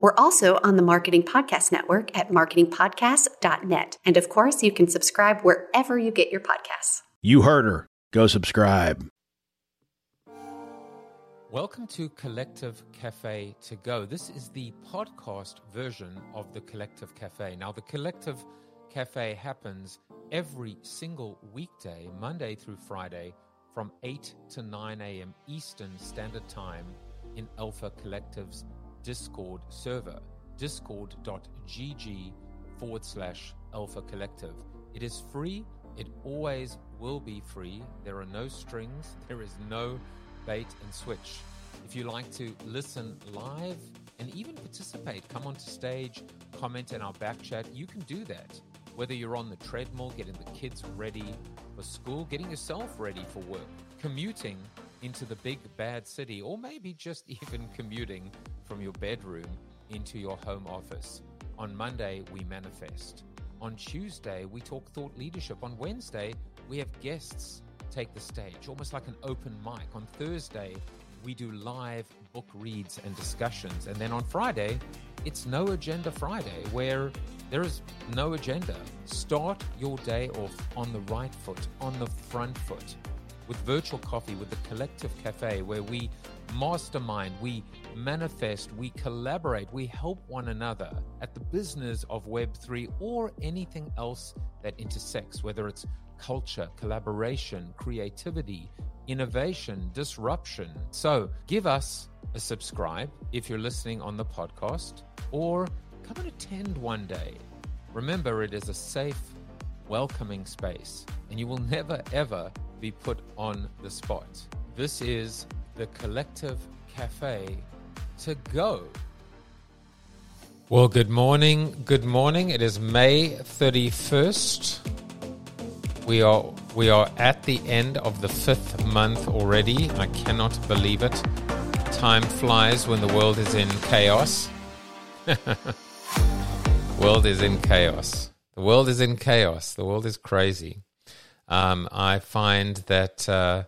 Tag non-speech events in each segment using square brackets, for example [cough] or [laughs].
We're also on the Marketing Podcast Network at marketingpodcast.net. And of course, you can subscribe wherever you get your podcasts. You heard her. Go subscribe. Welcome to Collective Cafe to Go. This is the podcast version of the Collective Cafe. Now, the Collective Cafe happens every single weekday, Monday through Friday, from 8 to 9 a.m. Eastern Standard Time in Alpha Collective's Discord server, discord.gg forward slash alpha collective. It is free. It always will be free. There are no strings. There is no bait and switch. If you like to listen live and even participate, come onto stage, comment in our back chat, you can do that. Whether you're on the treadmill, getting the kids ready for school, getting yourself ready for work, commuting into the big bad city, or maybe just [laughs] even commuting from your bedroom into your home office. On Monday, we manifest. On Tuesday, we talk thought leadership. On Wednesday, we have guests take the stage, almost like an open mic. On Thursday, we do live book reads and discussions. And then on Friday, it's No Agenda Friday, where there is no agenda. Start your day off on the right foot, on the front foot with virtual coffee with the Collective Cafe, where we mastermind, we manifest, we collaborate, we help one another at the business of Web3 or anything else that intersects, whether it's culture, collaboration, creativity, innovation, disruption. So give us a subscribe if you're listening on the podcast or come and attend one day. Remember, it is a safe, welcoming space, and you will never, ever be put on the spot. This is the Collective Cafe to go. Well, good morning. Good morning. It is May 31st. We are we are at the end of the 5th month already. I cannot believe it. Time flies when the world is in chaos. [laughs] world is in chaos. The world is in chaos. The world is crazy. Um, I find that uh,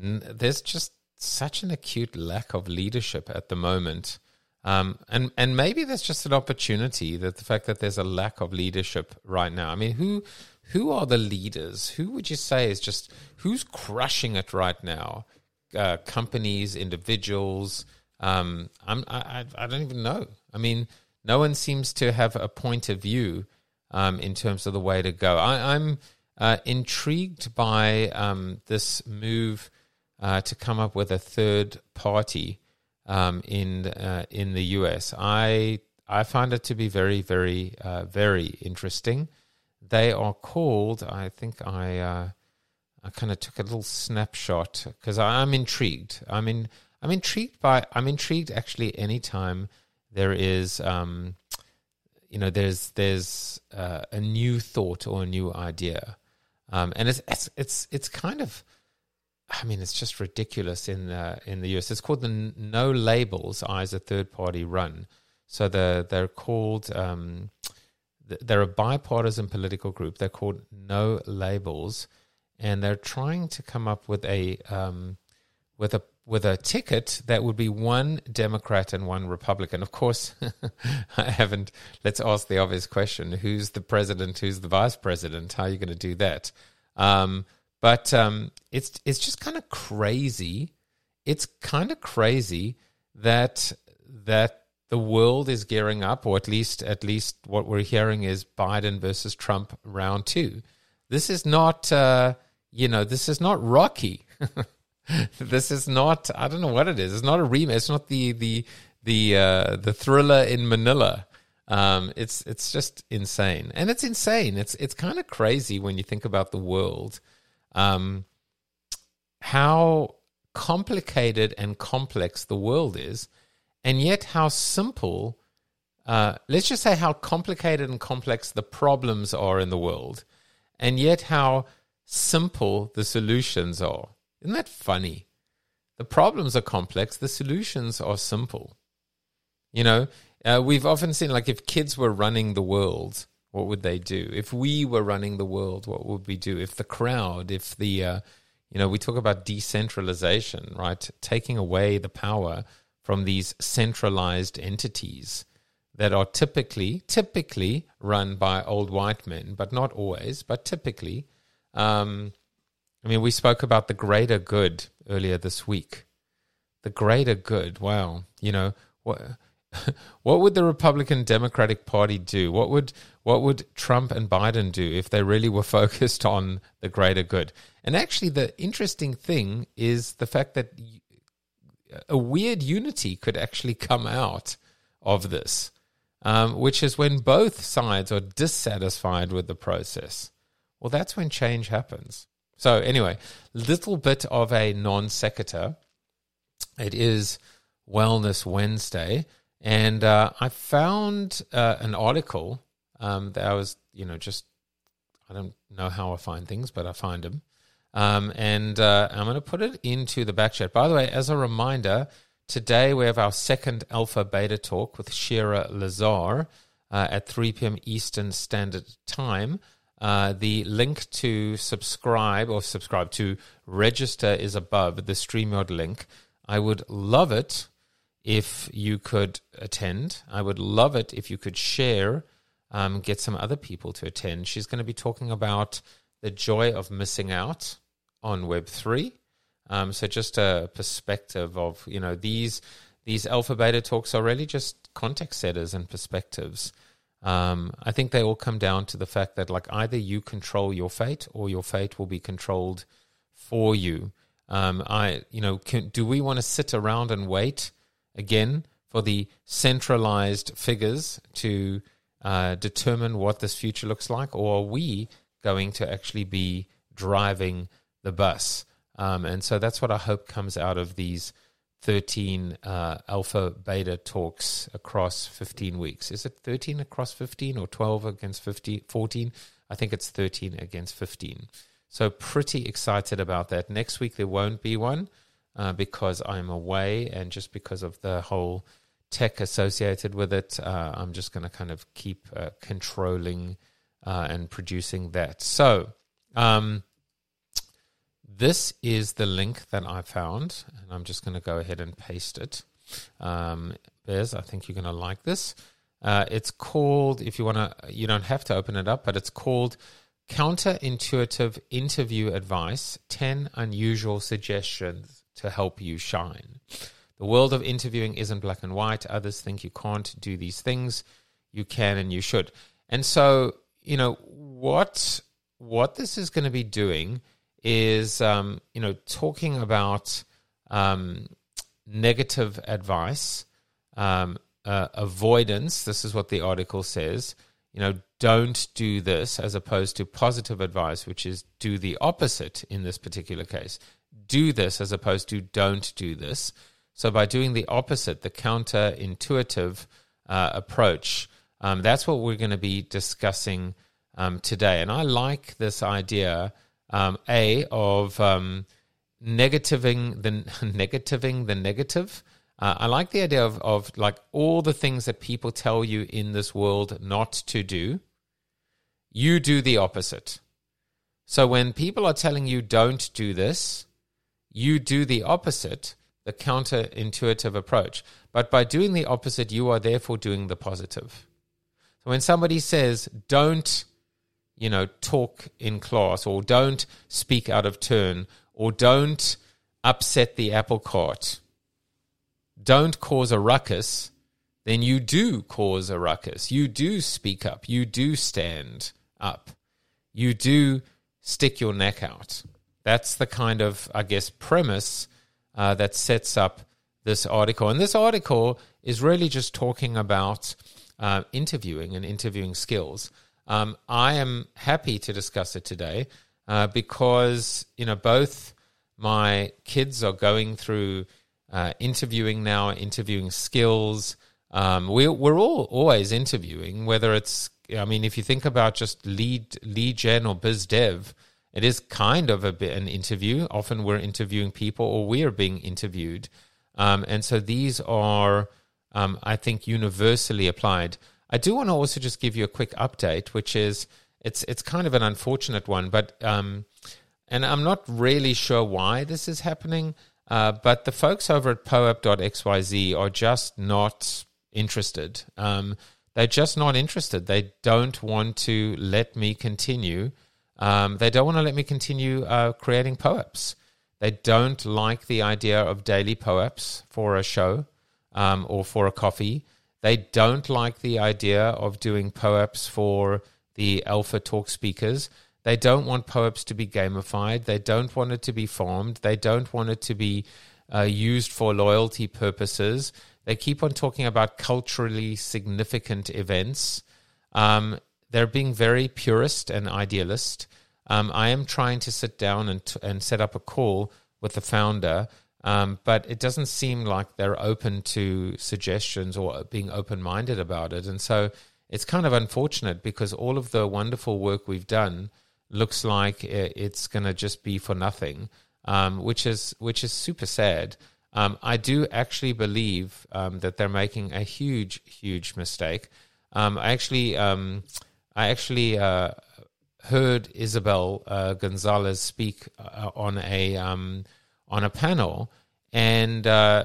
n- there's just such an acute lack of leadership at the moment. Um, and and maybe there's just an opportunity that the fact that there's a lack of leadership right now. I mean, who who are the leaders? Who would you say is just who's crushing it right now? Uh, companies, individuals. Um, I'm, I I don't even know. I mean, no one seems to have a point of view um, in terms of the way to go. I, I'm uh, intrigued by um, this move uh, to come up with a third party um, in uh, in the US. I I find it to be very very uh, very interesting. They are called. I think I uh, I kind of took a little snapshot because I'm intrigued. I mean I'm intrigued by I'm intrigued actually anytime there is. Um, you know, there's there's uh, a new thought or a new idea. Um, and it's, it's it's it's kind of, I mean, it's just ridiculous in the in the US. It's called the No Labels as a third party run. So the they're called um, they're a bipartisan political group. They're called No Labels, and they're trying to come up with a um, with a with a ticket that would be one Democrat and one Republican. Of course, [laughs] I haven't. Let's ask the obvious question: Who's the president? Who's the vice president? How are you going to do that? Um, but um, it's it's just kind of crazy. It's kind of crazy that that the world is gearing up, or at least at least what we're hearing is Biden versus Trump round two. This is not, uh, you know, this is not Rocky. [laughs] this is not. I don't know what it is. It's not a remake. It's not the the the uh, the Thrilla in Manila. Um, it's it's just insane, and it's insane. It's it's kind of crazy when you think about the world, um, how complicated and complex the world is, and yet how simple uh, let's just say how complicated and complex the problems are in the world, and yet how simple the solutions are. Isn't that funny? The problems are complex, the solutions are simple. You know, uh, we've often seen like if kids were running the world, what would they do? If we were running the world, what would we do? If the crowd, if the, uh, you know, we talk about decentralization, right? Taking away the power from these centralized entities that are typically typically run by old white men, but not always, but typically. Um, I mean, we spoke about the greater good earlier this week. The greater good. Wow, you know what? [laughs] What would the Republican Democratic Party do? What would what would Trump and Biden do if they really were [laughs] focused on the greater good? And actually, the interesting thing is the fact that a weird unity could actually come out of this um, which is when both sides are dissatisfied with the process. Well, that's when change happens. So, anyway, little bit of a non sequitur. It is Wellness Wednesday, and uh, I found uh, an article um, that I was, you know, just I don't know how I find things, but I find them. Um, and uh, I'm going to put it into the back chat. By the way, as a reminder, Today we have our second Alpha Beta talk with Shira Lazar uh, at 3 p.m. Eastern Standard Time. Uh, the link to subscribe or subscribe to register is above the StreamYard link. I would love it if you could attend. I would love it if you could share, um, get some other people to attend. She's going to be talking about the joy of missing out on Web3. Um, so just a perspective of you know these these alpha beta talks are really just context setters and perspectives. Um, I think they all come down to the fact that like either you control your fate or your fate will be controlled for you. Um, I you know can, do we want to sit around and wait again for the centralized figures to uh, determine what this future looks like, or are we going to actually be driving the bus? Um, and so that's what I hope comes out of these 13 uh, alpha beta talks across 15 weeks. Is it 13 across 15 or 12 against 15, 14? I think it's 13 against 15. So pretty excited about that. Next week there won't be one uh, because I'm away and just because of the whole tech associated with it. Uh, I'm just going to kind of keep uh, controlling uh, and producing that. So, um, this is the link that I found, and I'm just going to go ahead and paste it. Um, Bez, I think you're going to like this. Uh, it's called, if you want to, you don't have to open it up, but it's called Counterintuitive Interview Advice 10 Unusual Suggestions to Help You Shine. The world of interviewing isn't black and white. Others think you can't do these things. You can and you should. And so, you know, what what this is going to be doing is um, you know talking about um, negative advice, um, uh, avoidance. This is what the article says. You know, don't do this, as opposed to positive advice, which is do the opposite in this particular case. Do this as opposed to don't do this. So by doing the opposite, the counterintuitive uh, approach, um, that's what we're going to be discussing um, today. And I like this idea um, a of um, negativing the [laughs] negativing the negative. Uh, I like the idea of, of like all the things that people tell you in this world not to do. You do the opposite. So when people are telling you don't do this, you do the opposite, the counterintuitive approach. But by doing the opposite, you are therefore doing the positive. So when somebody says don't you know, talk in class or don't speak out of turn or don't upset the apple cart, don't cause a ruckus, then you do cause a ruckus. You do speak up. You do stand up. You do stick your neck out. That's the kind of, I guess, premise uh, that sets up this article. And this article is really just talking about uh, interviewing and interviewing skills. Um, I am happy to discuss it today uh, because you know both my kids are going through uh, interviewing now, interviewing skills. Um, we, we're all always interviewing, whether it's, I mean, if you think about just lead, lead gen or biz dev, it is kind of a bit an interview. Often we're interviewing people or we are being interviewed. Um, and so these are, um, I think, universally applied. I do want to also just give you a quick update, which is it's it's kind of an unfortunate one, but um, and I'm not really sure why this is happening. Uh, but the folks over at POAP.xyz are just not interested. Um, they're just not interested. They don't want to let me continue. Um, they don't want to let me continue uh, creating POAPs. They don't like the idea of daily POAPs for a show um, or for a coffee. They don't like the idea of doing POAPs for the Alpha Talk speakers. They don't want POAPs to be gamified. They don't want it to be farmed. They don't want it to be uh, used for loyalty purposes. They keep on talking about culturally significant events. Um, they're being very purist and idealist. Um, I am trying to sit down and, t- and set up a call with the founder, um, but it doesn't seem like they're open to suggestions or being open minded about it. And so it's kind of unfortunate because all of the wonderful work we've done looks like it's going to just be for nothing, um, which is which is super sad. Um, I do actually believe um, that they're making a huge, huge mistake. Um, I actually, um, I actually uh, heard Isabel uh, Gonzalez speak uh, on a um, on a panel, and uh,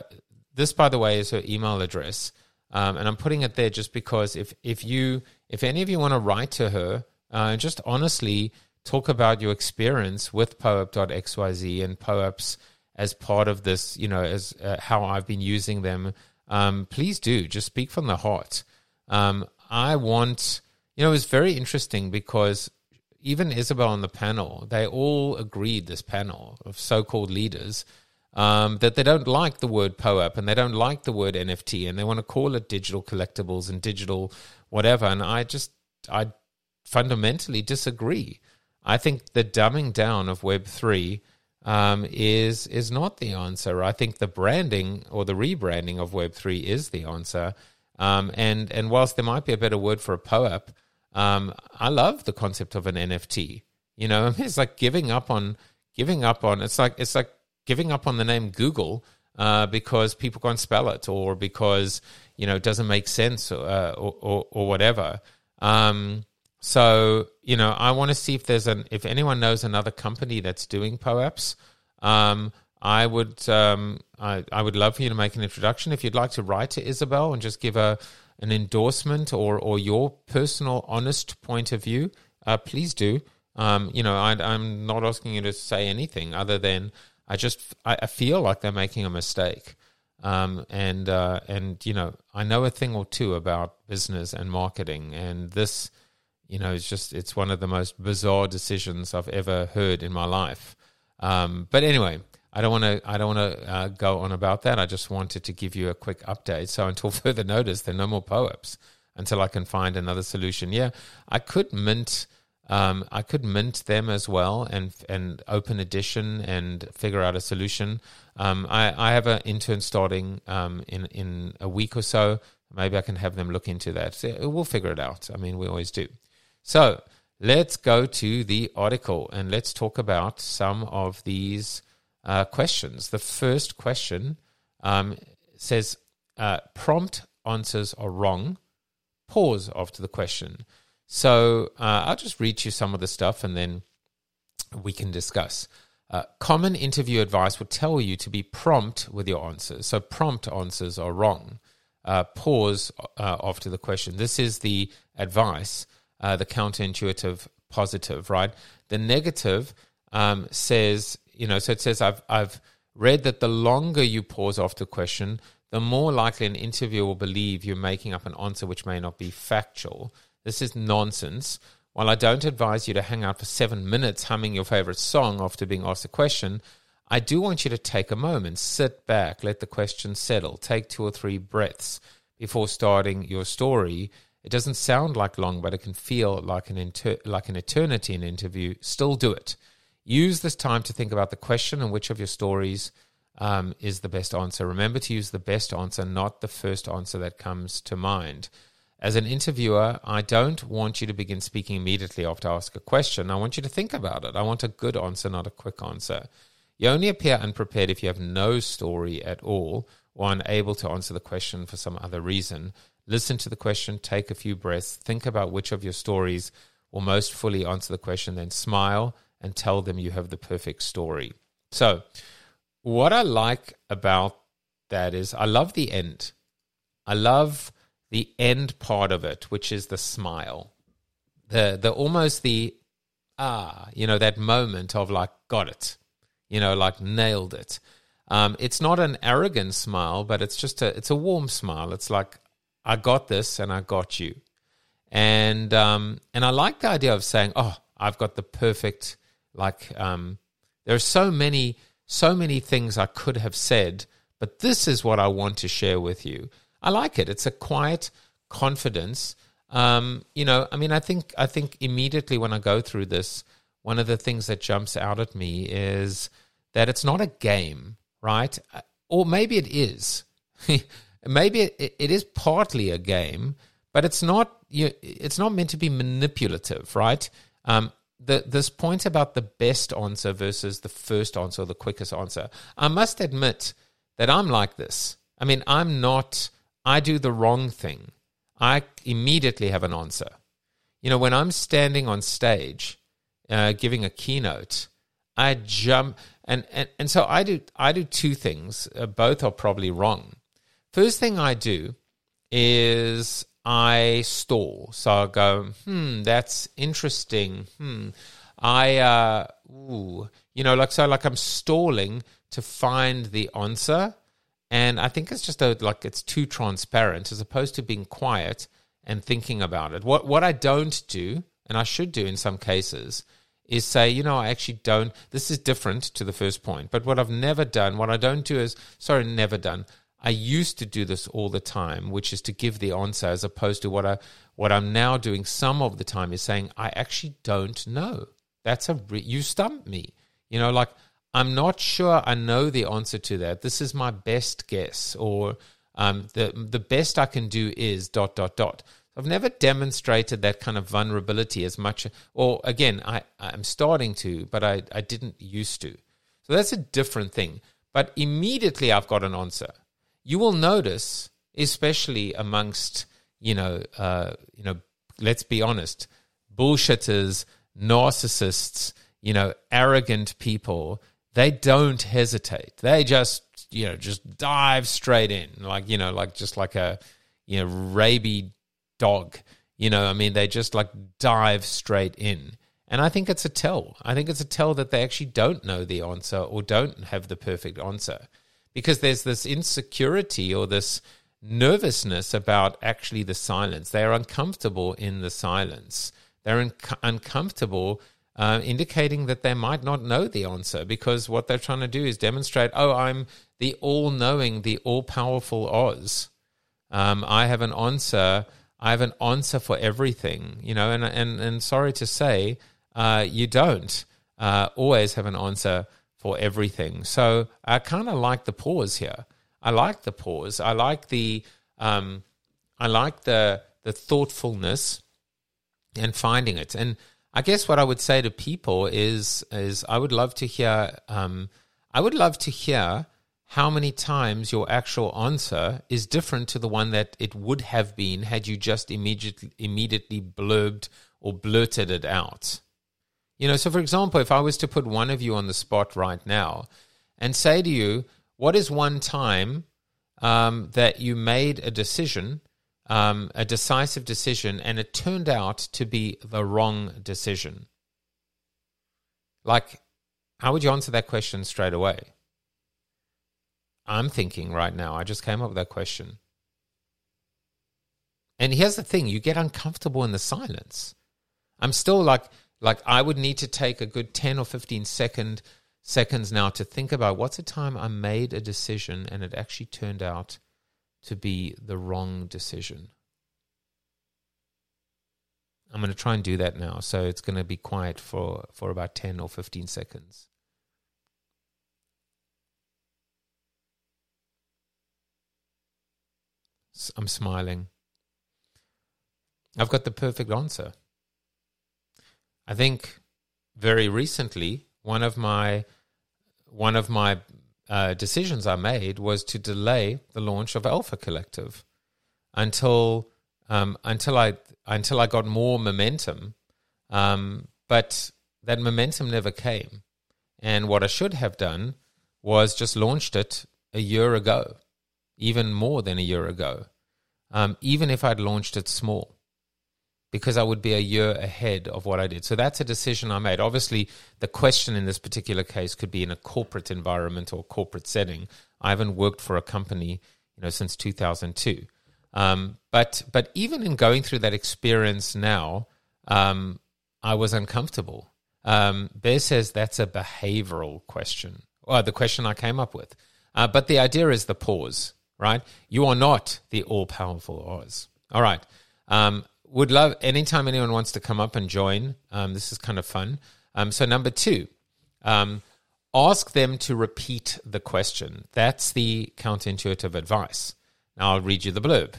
this, by the way, is her email address. and I'm putting it there just because if if you if any of you want to write to her, uh, just honestly talk about your experience with POAP.xyz and POAPs as part of this, you know, as uh, how I've been using them, um, please do just speak from the heart. Um, I want, you know, it was very interesting because even Isabel on the panel, they all agreed, this panel of so called leaders, um, that they don't like the word POAP and they don't like the word NFT and they want to call it digital collectibles and digital whatever. And I just, I fundamentally disagree. I think the dumbing down of Web three um, is is not the answer. I think the branding or the rebranding of Web three is the answer. Um, and and whilst there might be a better word for a POAP, um, I love the concept of an NFT. You know, [laughs] it's like giving up on giving up on. It's like it's like giving up on the name Google uh, because people can't spell it or because you know it doesn't make sense uh, or, or, or whatever. Um, so you know, I want to see if there's an if anyone knows another company that's doing POAPs. Um, I would um, I, I would love for you to make an introduction. If you'd like to write to Isabel and just give a an endorsement or or your personal honest point of view, uh, please do. Um, you know, I, am not asking you to say anything other than I just I, I feel like they're making a mistake. Um, and uh, and you know, I know a thing or two about business and marketing, and this you know, it's just it's one of the most bizarre decisions I've ever heard in my life. Um, but anyway, I don't want to I don't want to uh, go on about that. I just wanted to give you a quick update. So until [laughs] further notice, there are no more POAPs until I can find another solution. Yeah, I could mint. Um, I could mint them as well and and open edition and figure out a solution. Um, I, I have an intern starting um, in in a week or so. Maybe I can have them look into that. We'll figure it out. I mean, we always do. So let's go to the article and let's talk about some of these uh, questions. The first question um, says uh, prompt answers are wrong. Pause after the question. So uh, I'll just read you some of the stuff and then we can discuss. Uh, common interview advice would tell you to be prompt with your answers. So prompt answers are wrong. Uh, pause uh, after the question. This is the advice uh, the counterintuitive positive, right? The negative um, says, you know, so it says, I've, I've read that the longer you pause after a question, the more likely an interviewer will believe you're making up an answer which may not be factual. This is nonsense. While I don't advise you to hang out for seven minutes humming your favorite song after being asked a question, I do want you to take a moment, sit back, let the question settle, take two or three breaths before starting your story it doesn't sound like long, but it can feel like an inter- like an eternity in an interview. Still do it. Use this time to think about the question and which of your stories um, is the best answer. Remember to use the best answer, not the first answer that comes to mind. As an interviewer, I don't want you to begin speaking immediately after I ask a question. I want you to think about it. I want a good answer, not a quick answer. You only appear unprepared if you have no story at all or unable to answer the question for some other reason. Listen to the question, take a few breaths, think about which of your stories will most fully answer the question, then smile and tell them you have the perfect story. So, what I like about that is I love the end. I love the end part of it, which is the smile. The the almost the ah, you know, that moment of like, got it. You know, like nailed it. Um, it's not an arrogant smile, but it's just a it's a warm smile. It's like, I got this and I got you. And um, and I like the idea of saying, Oh, I've got the perfect like um, there are so many so many things I could have said, but this is what I want to share with you. I like it. It's a quiet confidence. Um, you know, I mean, I think I think immediately when I go through this, one of the things that jumps out at me is that it's not a game, right? Or maybe it is. [laughs] maybe it, it is partly a game, but it's not. You, it's not meant to be manipulative, right? Um, the, this point about the best answer versus the first answer or the quickest answer, I must admit that I'm like this. I mean, I'm not, I do the wrong thing. I immediately have an answer. You know, when I'm standing on stage uh, giving a keynote, I jump, and, and, and so I do, I do two things. Uh, both are probably wrong. First thing I do is I stall. So I go, hmm, that's interesting. Hmm. I, uh, ooh, you know, like, so like I'm stalling to find the answer. And I think it's just a, like it's too transparent as opposed to being quiet and thinking about it. What, what I don't do, and I should do in some cases, is say, you know, I actually don't, this is different to the first point. But what I've never done, what I don't do is, sorry, never done, I used to do this all the time, which is to give the answer, as opposed to what I what I'm now doing some of the time is saying I actually don't know. That's a re- you stumped me. You know, like I'm not sure I know the answer to that. This is my best guess, or um, the the best I can do is dot dot dot. I've never demonstrated that kind of vulnerability as much, or again, I I'm starting to, but I I didn't used to. So that's a different thing. But immediately I've got an answer you will notice, especially amongst you know, uh, you know, let's be honest, bullshitters, narcissists, you know, arrogant people, they don't hesitate. They just you know just dive straight in, like you know, like just like a you know rabid dog. You know, I mean, they just like dive straight in. And I think it's a tell. I think it's a tell that they actually don't know the answer or don't have the perfect answer because there's this insecurity or this nervousness about actually the silence. They are uncomfortable in the silence. They're un- uncomfortable, uh, indicating that they might not know the answer because what they're trying to do is demonstrate, oh, I'm the all knowing, the all powerful Oz. Um, I have an answer. I have an answer for everything, you know, and, and, and sorry to say, uh, you don't uh, always have an answer for everything. So I kind of like the pause here. I like the pause. I like the um, I like the the thoughtfulness and finding it. And I guess what I would say to people is is I would love to hear um, I would love to hear how many times your actual answer is different to the one that it would have been had you just immediately immediately blurbed or blurted it out. You know, so for example, if I was to put one of you on the spot right now and say to you, what is one time um, that you made a decision, um, a decisive decision, and it turned out to be the wrong decision? Like, how would you answer that question straight away? I'm thinking right now, I just came up with that question. And here's the thing you get uncomfortable in the silence. I'm still like, like I would need to take a good 10 or 15 second seconds now to think about what's the time I made a decision and it actually turned out to be the wrong decision. I'm going to try and do that now. So it's going to be quiet for, for about 10 or 15 seconds. I'm smiling. I've got the perfect answer. I think very recently one of my one of my uh, decisions I made was to delay the launch of Alpha Collective until um, until I until I got more momentum. Um, but that momentum never came, and what I should have done was just launched it a year ago, even more than a year ago. Um, even if I'd launched it small, because I would be a year ahead of what I did. So that's a decision I made. Obviously, the question in this particular case could be in a corporate environment or corporate setting. I haven't worked for a company, you know, since 2002. Um, but but even in going through that experience now, um, I was uncomfortable. Um, Bear says that's a behavioral question. Well, the question I came up with. Uh, but the idea is the pause, right? You are not the all powerful Oz. All right. Um, would love anytime anyone wants to come up and join. Um, this is kind of fun. Um, so number two, um, ask them to repeat the question. That's the counterintuitive advice. Now I'll read you the blurb.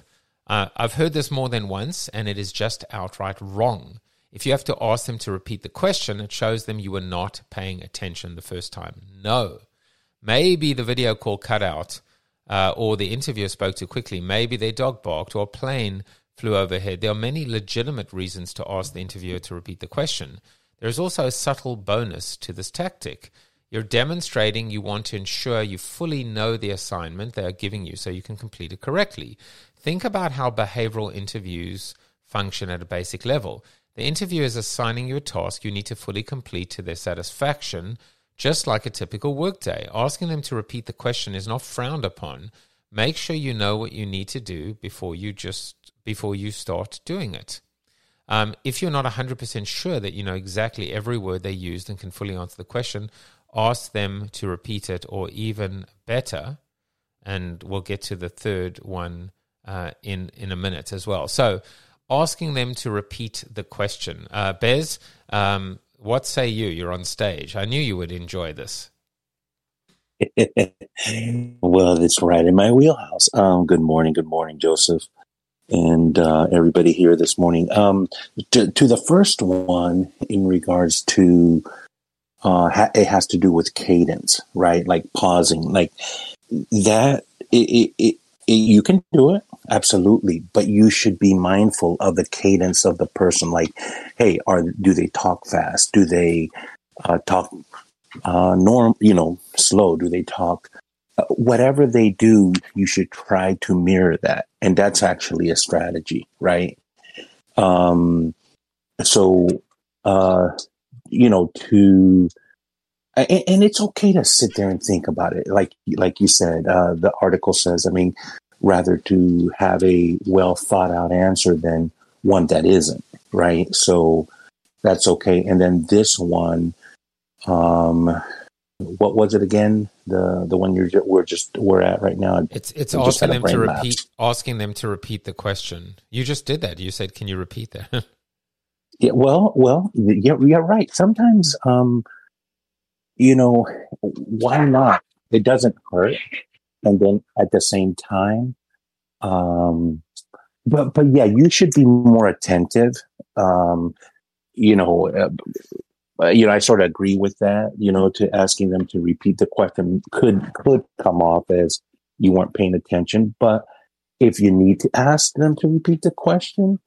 Uh, I've heard this more than once, and it is just outright wrong. If you have to ask them to repeat the question, it shows them you were not paying attention the first time. No. Maybe the video call cut out, uh, or the interviewer spoke too quickly. Maybe their dog barked, or a plane flew overhead. There are many legitimate reasons to ask the interviewer to repeat the question. There is also a subtle bonus to this tactic. You're demonstrating you want to ensure you fully know the assignment they are giving you so you can complete it correctly. Think about how behavioral interviews function at a basic level. The interviewer is assigning you a task you need to fully complete to their satisfaction, just like a typical workday. Asking them to repeat the question is not frowned upon. Make sure you know what you need to do before you just before you start doing it. Um, if you're not 100% sure that you know exactly every word they used and can fully answer the question, ask them to repeat it, or even better, and we'll get to the third one uh, in in a minute as well. So, asking them to repeat the question. Uh, Bez, um, what say you? You're on stage. I knew you would enjoy this. [laughs] well, it's right in my wheelhouse. Um, good morning, good morning, Joseph and uh, everybody here this morning. Um, to, to, the first one, in regards to uh, ha- it has to do with cadence, right? Like pausing, like that. It, it, it, you can do it absolutely, but you should be mindful of the cadence of the person. Like, hey, are do they talk fast? Do they uh, talk uh, norm? You know, slow? Do they talk whatever they do, you should try to mirror that. And that's actually a strategy, right? Um, so, uh, you know, to, and, and, it's okay to sit there and think about it. Like, like you said, uh, the article says, I mean, rather to have a well thought out answer than one that isn't, right? So that's okay. And then this one, um, what was it again? The the one you're we're just we're at right now. It's it's asking them to repeat lapse. asking them to repeat the question. You just did that. You said, "Can you repeat that?" [laughs] yeah. Well, well, yeah, yeah, right. Sometimes, um, you know, why not? It doesn't hurt, and then at the same time, um, but but yeah, you should be more attentive. Um, you know, uh, uh, you know, I sort of agree with that. You know, to asking them to repeat the question could could come off as you weren't paying attention. But if you need to ask them to repeat the question,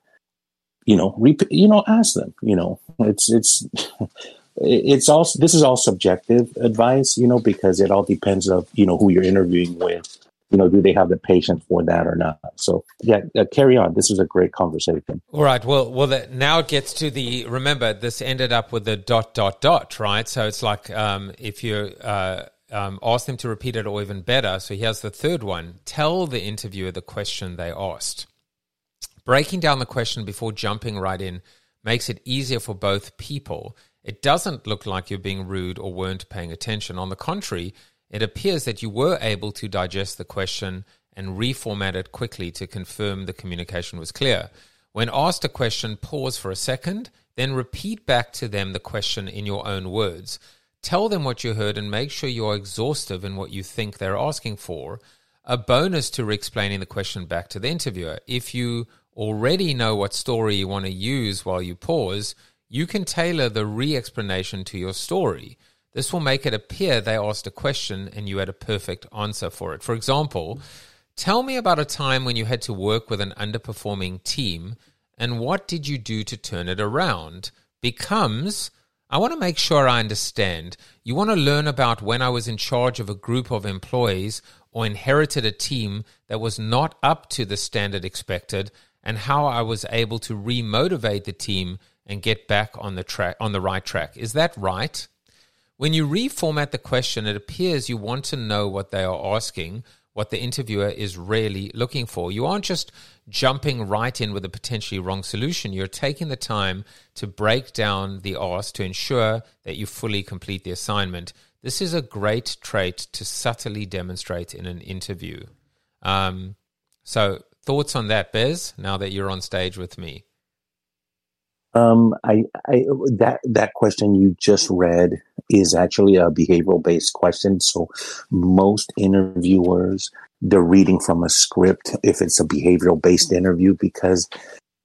you know, repeat, you know, ask them. You know, it's it's [laughs] it's also this is all subjective advice. You know, because it all depends of you know who you're interviewing with you know, do they have the patience for that or not? So yeah, uh, carry on. This is a great conversation. All right. Well, well, now it gets to the. Remember, this ended up with the dot dot dot, right? So it's like um, if you uh, um, ask them to repeat it, or even better. So here's the third one: tell the interviewer the question they asked. Breaking down the question before jumping right in makes it easier for both people. It doesn't look like you're being rude or weren't paying attention. On the contrary it appears that you were able to digest the question and reformat it quickly to confirm the communication was clear. When asked a question, pause for a second, then repeat back to them the question in your own words. Tell them what you heard and make sure you are exhaustive in what you think they're asking for. a bonus to re explaining the question back to the interviewer. If you already know what story you want to use while you pause, you can tailor the re explanation to your story. This will make it appear they asked a question and you had a perfect answer for it. For example, tell me about a time when you had to work with an underperforming team and what did you do to turn it around? Becomes I want to make sure I understand. You want to learn about when I was in charge of a group of employees or inherited a team that was not up to the standard expected and how I was able to remotivate the team and get back on the track on the right track. Is that right? When you reformat the question, it appears you want to know what they are asking, what the interviewer is really looking for. You aren't just jumping right in with a potentially wrong solution. You're taking the time to break down the ask to ensure that you fully complete the assignment. This is a great trait to subtly demonstrate in an interview. Um, so, thoughts on that, Bez? Now that you're on stage with me. Um, I, I, that that question you just read is actually a behavioral based question. So most interviewers they're reading from a script if it's a behavioral based interview because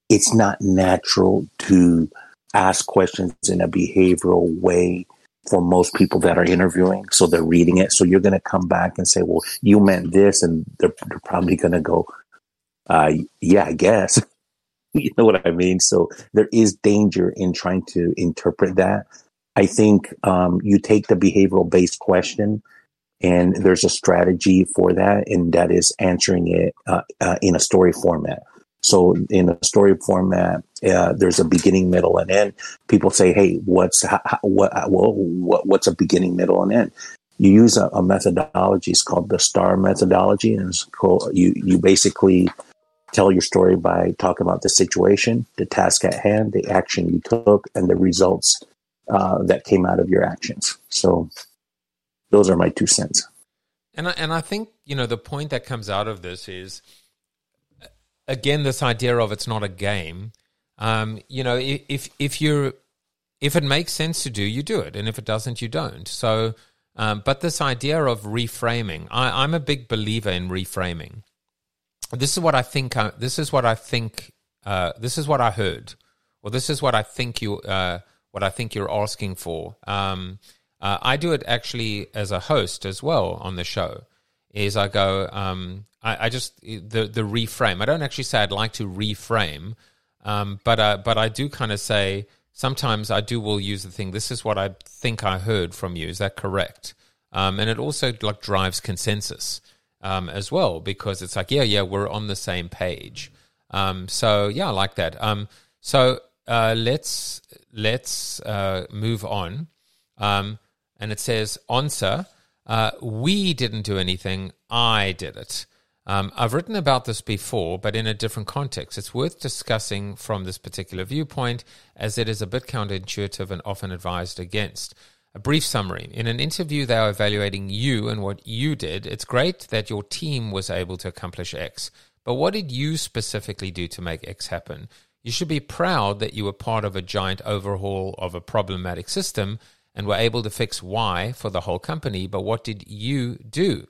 it's not natural to ask questions in a behavioral way for most people that are interviewing. So they're reading it. So you're going to come back and say, well, you meant this. And they're, they're probably going to go, uh, yeah, I guess. [laughs] [laughs] you know what I mean? So there is danger in trying to interpret that. I think um, you take the behavioral based question, and there's a strategy for that, and that is answering it uh, uh, in a story format. So in a story format, uh, there's a beginning, middle, and end. People say, "Hey, what's how, what, what, what's a beginning, middle, and end?" You use a, a methodology. It's called the STAR methodology, and it's called you. You basically tell your story by talking about the situation, the task at hand, the action you took, and the results uh, that came out of your actions. So, those are my two cents. And I, and I think you know the point that comes out of this is again this idea of it's not a game. Um, you know, if if you're if it makes sense to do, you do it, and if it doesn't, you don't. So, um, but this idea of reframing, I, I'm a big believer in reframing this is what I think. Uh, this is what I think. Uh, this is what I heard, or this is what I think you. Uh, what I think you're asking for. Um, uh, I do it actually as a host as well on the show. Is I go. Um, I, I, just the the reframe. I don't actually say I'd like to reframe, um, but uh, but I do kind of say sometimes I do will use the thing. This is what I think I heard from you. Is that correct? Um, and it also like drives consensus um, as well because it's like, yeah, yeah, we're on the same page. Um, so yeah, I like that. Um, so uh, let's let's uh, move on. Um, and it says, answer, uh, we didn't do anything. I did it. Um, I've written about this before, but in a different context. It's worth discussing from this particular viewpoint, as it is a bit counterintuitive and often advised against. A brief summary. In an interview, they are evaluating you and what you did. It's great that your team was able to accomplish X, but what did you specifically do to make X happen? You should be proud that you were part of a giant overhaul of a problematic system and were able to fix Y for the whole company, but what did you do?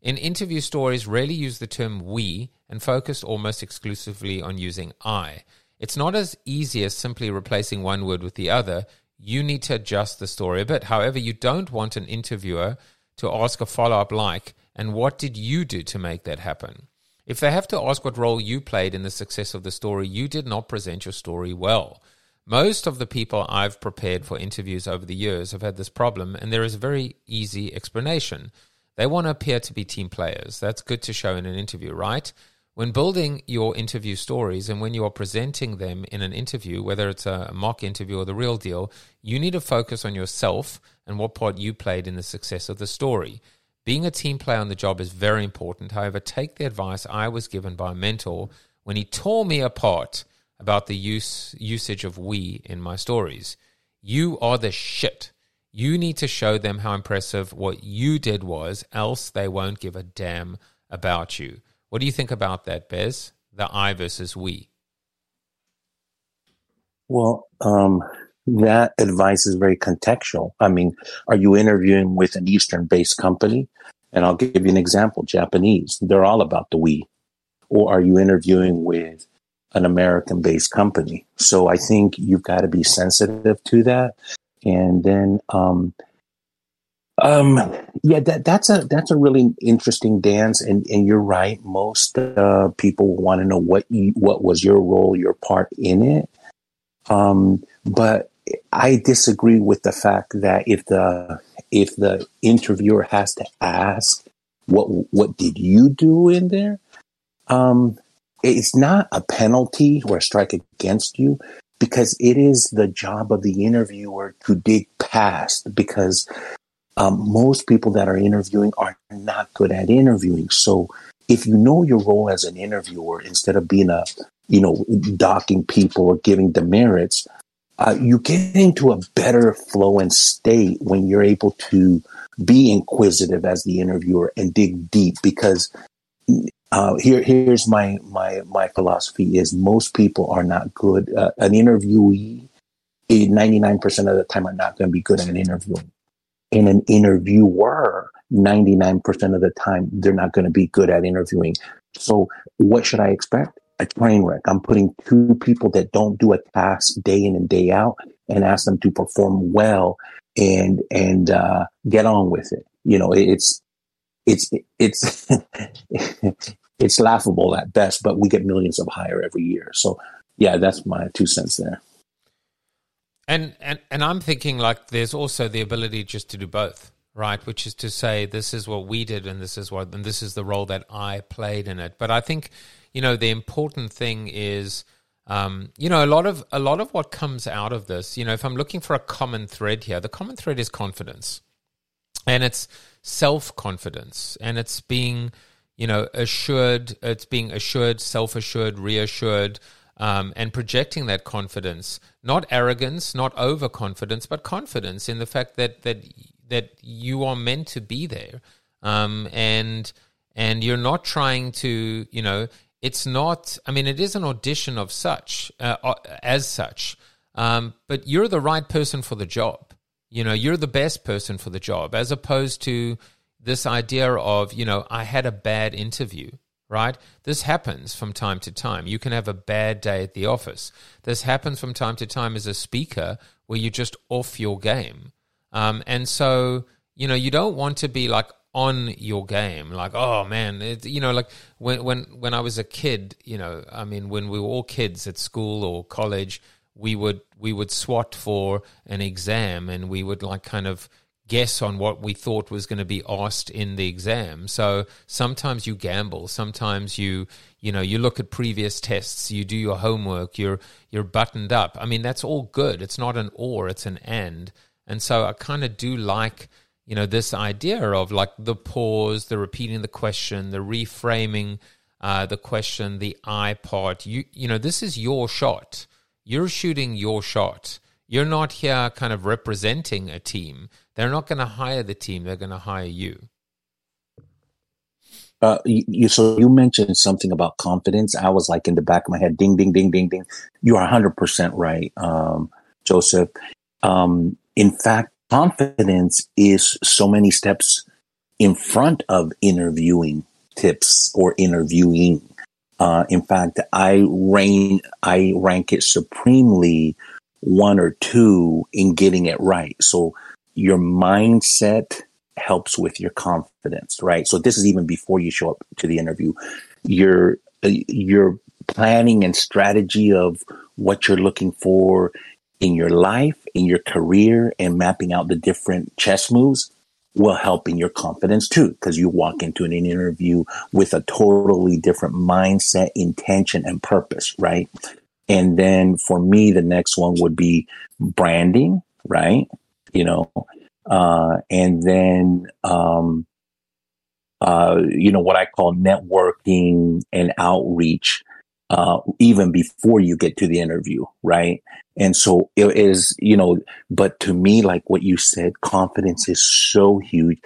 In interview stories, rarely use the term we and focus almost exclusively on using I. It's not as easy as simply replacing one word with the other you need to adjust the story a bit. However, you don't want an interviewer to ask a follow up like, and what did you do to make that happen? If they have to ask what role you played in the success of the story, you did not present your story well. Most of the people I've prepared for interviews over the years have had this problem, and there is a very easy explanation. They want to appear to be team players. That's good to show in an interview, right? When building your interview stories and when you are presenting them in an interview, whether it's a mock interview or the real deal, you need to focus on yourself and what part you played in the success of the story. Being a team player on the job is very important. However, take the advice I was given by a mentor when he tore me apart about the use usage of we in my stories. You are the shit. You need to show them how impressive what you did was, else they won't give a damn about you. What do you think about that, Bez? The I versus we. Well, um, that advice is very contextual. I mean, are you interviewing with an Eastern based company And I'll give you an example Japanese, they're all about the we. Or are you interviewing with an American based company? So I think you've got to be sensitive to that. And then, um, um, yeah, that, that's a that's a really interesting dance, and, and you're right. Most uh, people want to know what you, what was your role, your part in it. Um, but I disagree with the fact that if the if the interviewer has to ask what what did you do in there, um, it's not a penalty or a strike against you because it is the job of the interviewer to dig past because um, most people that are interviewing are not good at interviewing. So if you know your role as an interviewer instead of being a you know docking people or giving demerits uh, you get into a better flow and state when you're able to be inquisitive as the interviewer and dig deep because uh, here here's my my my philosophy is most people are not good uh, an interviewee 99% of the time are not going to be good at an interview and an interviewer 99% of the time they're not going to be good at interviewing so what should i expect a train wreck. I'm putting two people that don't do a task day in and day out and ask them to perform well and and uh, get on with it. You know, it's it's it's [laughs] it's laughable at best, but we get millions of hire every year. So yeah, that's my two cents there. And and and I'm thinking like there's also the ability just to do both, right? Which is to say this is what we did and this is what and this is the role that I played in it. But I think you know, the important thing is, um, you know, a lot of a lot of what comes out of this. You know, if I'm looking for a common thread here, the common thread is confidence, and it's self confidence, and it's being, you know, assured. It's being assured, self assured, reassured. Um, and projecting that confidence, not arrogance, not overconfidence, but confidence in the fact that that that you are meant to be there, um, and and you're not trying to, you know, it's not i mean it is an audition of such uh, uh, as such um, but you're the right person for the job. You know you're the best person for the job as opposed to this idea of you know i had a bad interview right? This happens from time to time. You can have a bad day at the office. This happens from time to time as a speaker where you're just off your game. Um, and so you know you don't want to be like on your game like oh man it, you know like when when when i was a kid you know i mean when we were all kids at school or college we would we would swat for an exam and we would like kind of guess on what we thought was going to be asked in the exam. So sometimes you gamble sometimes you you know you look at previous tests you do your homework you're you're buttoned up. I mean that's all good. It's not an or it's an and. And so i kind of do like you know this idea of like the pause the repeating the question the reframing uh, the question the i part. You you know this is your shot. You're shooting your shot you're not here kind of representing a team they're not going to hire the team they're going to hire you uh, you, so you mentioned something about confidence. I was like in the back of my head, ding, ding, ding, ding, ding. You are 100% right, um, Joseph. Um, in fact, confidence is so many steps in front of interviewing tips or interviewing. Uh, in fact, I rank I rank it supremely one or two in getting it right. So your mindset helps with your confidence, right? So this is even before you show up to the interview. Your uh, your planning and strategy of what you're looking for in your life, in your career, and mapping out the different chess moves will help in your confidence too, because you walk into an interview with a totally different mindset, intention, and purpose, right? And then for me, the next one would be branding, right? You know, uh, and then, um, uh, you know, what I call networking and outreach, uh, even before you get to the interview, right? And so it is, you know, but to me, like what you said, confidence is so huge,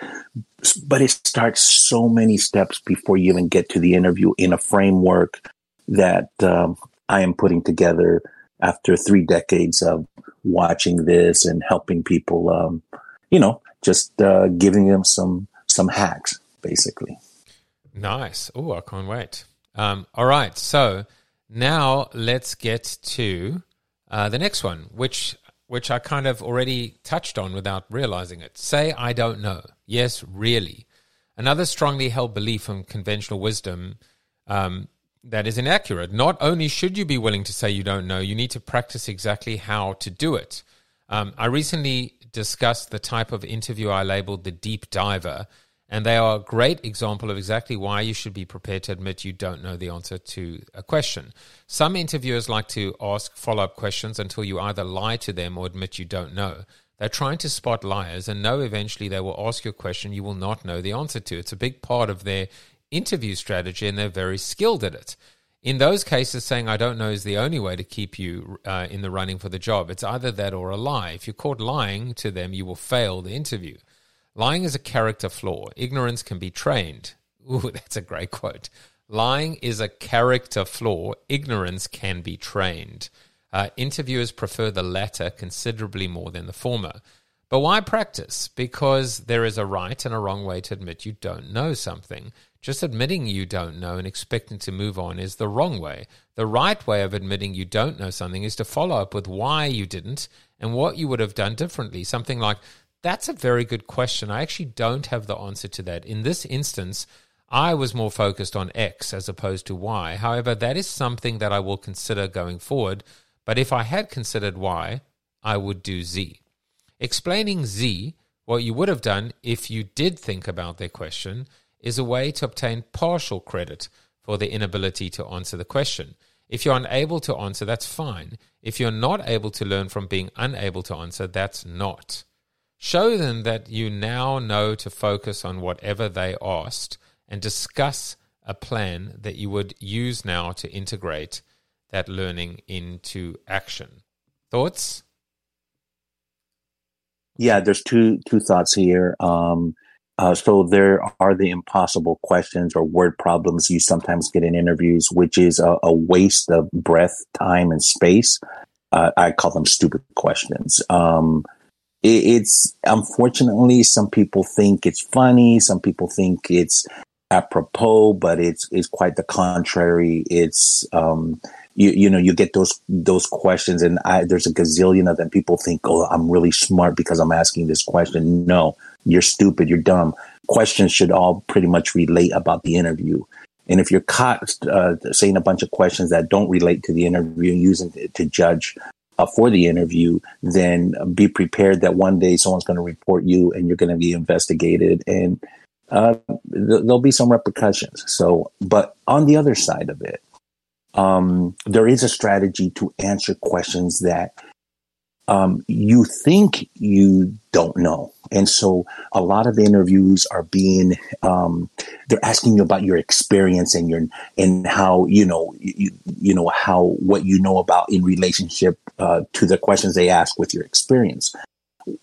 but it starts so many steps before you even get to the interview in a framework that um, I am putting together after three decades of watching this and helping people, um, you know, just uh, giving them some some hacks. basically. Nice. Oh, I can't wait. Um, all right. So now let's get to uh, the next one, which which I kind of already touched on without realizing it. Say I don't know. Yes, really. Another strongly held belief from conventional wisdom um, that is inaccurate. Not only should you be willing to say you don't know, you need to practice exactly how to do it. Um, I recently discussed the type of interview I labeled the deep diver, and they are a great example of exactly why you should be prepared to admit you don't know the answer to a question. Some interviewers like to ask follow up questions until you either lie to them or admit you don't know. They're trying to spot liars and know eventually they will ask you a question you will not know the answer to. It's a big part of their interview strategy and they're very skilled at it. In those cases, saying I don't know is the only way to keep you uh, in the running for the job. It's either that or a lie. If you're caught lying to them, you will fail the interview. Lying is a character flaw. Ignorance can be trained. [laughs] Ooh, that's a great quote. Lying is a character flaw. Ignorance can be trained. Uh, interviewers prefer the latter considerably more than the former. But why practice? Because there is a right and a wrong way to admit you don't know something. Just admitting you don't know and expecting to move on is the wrong way. The right way of admitting you don't know something is to follow up with why you didn't and what you would have done differently. Something like, that's a very good question. I actually don't have the answer to that. In this instance, I was more focused on X as opposed to Y. However, that is something that I will consider going forward. But if I had considered Y, I would do Z. Explaining Z, what you would have done if you did think about their question, is a way to obtain partial credit for the inability to answer the question. If you're unable to answer, that's fine. If you're not able to learn from being unable to answer, that's not. Show them that you now know to focus on whatever they asked and discuss a plan that you would use now to integrate that learning into action. Thoughts? Yeah, there's two two thoughts here. Um, uh, so there are the impossible questions or word problems you sometimes get in interviews, which is a, a waste of breath, time, and space. Uh, I call them stupid questions. Um, it, it's unfortunately some people think it's funny, some people think it's apropos, but it's it's quite the contrary. It's um, you you know you get those those questions, and I, there's a gazillion of them. People think, oh, I'm really smart because I'm asking this question. No, you're stupid. You're dumb. Questions should all pretty much relate about the interview. And if you're caught uh, saying a bunch of questions that don't relate to the interview and using it to judge uh, for the interview, then be prepared that one day someone's going to report you and you're going to be investigated and uh, th- there'll be some repercussions. So, but on the other side of it, um, there is a strategy to answer questions that um, you think you don't know. And so a lot of interviews are being, um, they're asking you about your experience and your, and how, you know, you, you know, how, what you know about in relationship, uh, to the questions they ask with your experience.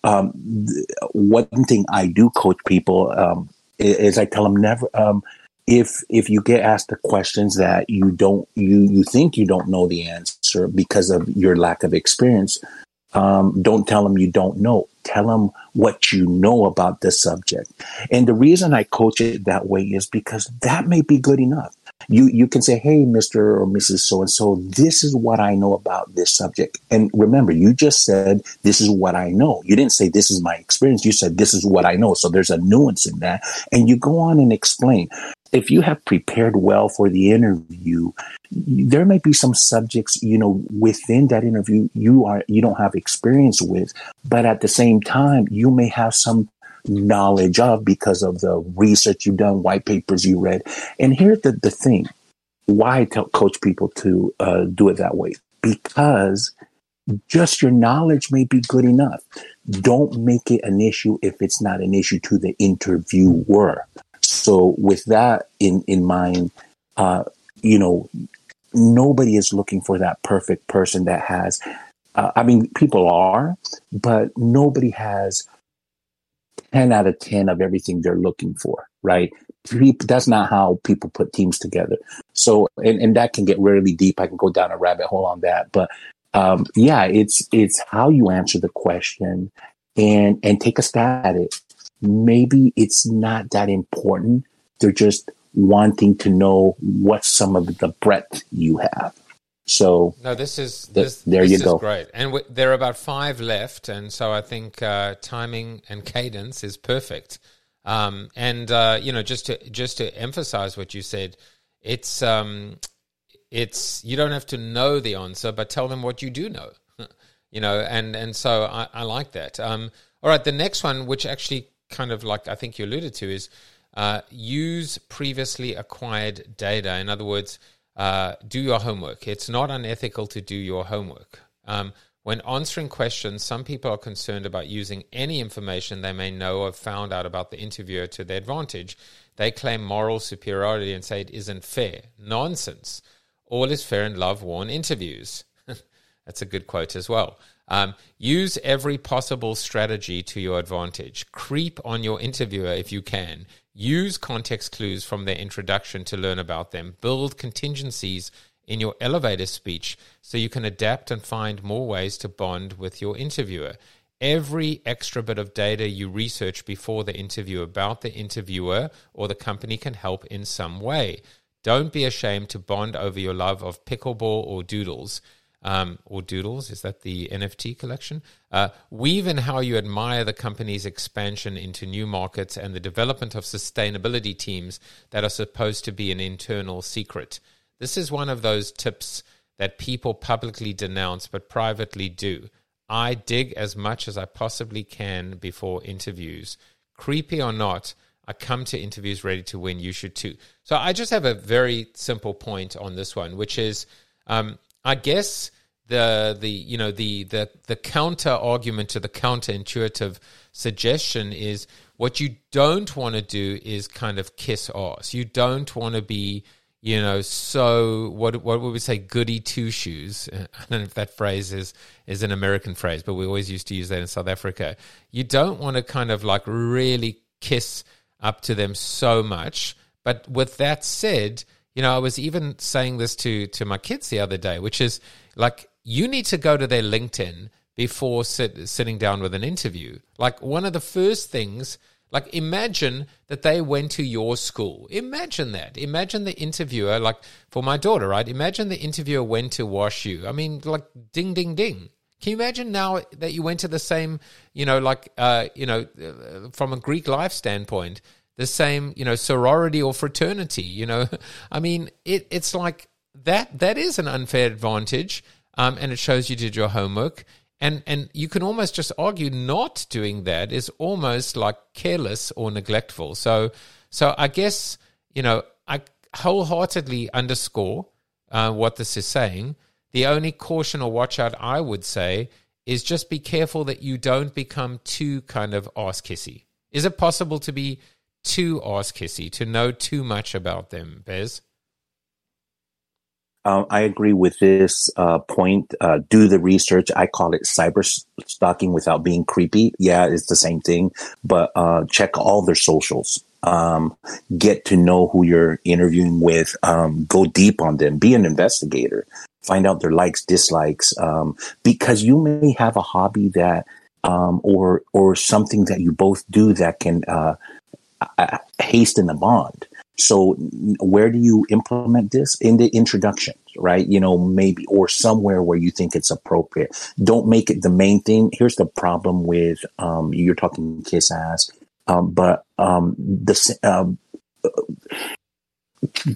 Um, th- one thing I do coach people, um, is I tell them never, um, if if you get asked the questions that you don't you you think you don't know the answer because of your lack of experience um, don't tell them you don't know. Tell them what you know about the subject. And the reason I coach it that way is because that may be good enough. You you can say, "Hey, Mister or Mrs. So and So, this is what I know about this subject." And remember, you just said, "This is what I know." You didn't say, "This is my experience." You said, "This is what I know." So there's a nuance in that, and you go on and explain if you have prepared well for the interview, there may be some subjects, you know, within that interview you are you don't have experience with, but at the same time, you may have some knowledge of because of the research you've done, white papers you read. And here's the, the thing why I tell coach people to uh, do it that way because just your knowledge may be good enough. Don't make it an issue if it's not an issue to the interviewer. So with that in, in mind, uh, you know, nobody is looking for that perfect person that has, uh, I mean, people are, but nobody has 10 out of 10 of everything they're looking for, right? That's not how people put teams together. So, and, and that can get really deep. I can go down a rabbit hole on that, but um, yeah, it's it's how you answer the question and and take a stab at it maybe it's not that important. They're just wanting to know what some of the breadth you have. So no, this is this, there. This you is go. Great, and w- there are about five left, and so I think uh, timing and cadence is perfect. Um, and uh, you know, just to just to emphasize what you said, it's um, it's you don't have to know the answer, but tell them what you do know. [laughs] you know, and and so I, I like that. Um, all right, the next one, which actually kind of like I think you alluded to, is uh, use previously acquired data. In other words uh, do your homework. It's not unethical to do your homework. Um, when answering questions, some people are concerned about using any information they may know or found out about the interviewer to their advantage. They claim moral superiority and say it isn't fair. Nonsense. All is fair in love worn interviews. [laughs] That's a good quote as well. Um, use every possible strategy to your advantage. Creep on your interviewer if you can. Use context clues from their introduction to learn about them. Build contingencies in your elevator speech so you can adapt and find more ways to bond with your interviewer. Every extra bit of data you research before the interview about the interviewer or the company can help in some way. Don't be ashamed to bond over your love of pickleball or doodles um, or Doodles. Is that the NFT collection? Uh, weave in how you admire the company's expansion into new markets and the development of sustainability teams that are supposed to be an internal secret. This is one of those tips that people publicly denounce but privately do. I dig as much as I possibly can before interviews. Creepy or not, I come to interviews ready to win. You should too. So I just have a very simple point on this one, which is um, I guess the the you know the the the counter argument to the counterintuitive suggestion is what you don't want to do is kind of kiss ass. You don't want to be you know so what what would we say goody two shoes. [laughs] I don't know if that phrase is is an American phrase, but we always used to use that in South Africa. You don't want to kind of like really kiss up to them so much. But with that said, you know, I was even saying this to to my kids the other day, which is like you need to go to their LinkedIn before sit, sitting down with an interview. Like one of the first things, like imagine that they went to your school. Imagine that. Imagine the interviewer, like for my daughter, right? Imagine the interviewer went to WashU. I mean, like ding, ding, ding. Can you imagine now that you went to the same, you know, like, uh, you know, uh, from a Greek life standpoint, the same, you know, sorority or fraternity, you know. [laughs] I mean, it, it's like that, that is an unfair advantage. Um, and it shows you did your homework. And, and you can almost just argue not doing that is almost like careless or neglectful. So, so I guess, you know, I wholeheartedly underscore uh, what this is saying. The only caution or watch out I would say is just be careful that you don't become too kind of ass kissy. Is it possible to be too ass kissy, to know too much about them, Bez? Um, I agree with this uh, point. Uh, do the research. I call it cyber stalking without being creepy. Yeah, it's the same thing, but uh, check all their socials. Um, get to know who you're interviewing with. Um, go deep on them. Be an investigator. Find out their likes, dislikes, um, because you may have a hobby that, um, or or something that you both do that can uh, hasten the bond. So where do you implement this in the introduction, right? You know, maybe or somewhere where you think it's appropriate. Don't make it the main thing. Here's the problem with um, you're talking kiss ass, um, but um, the um,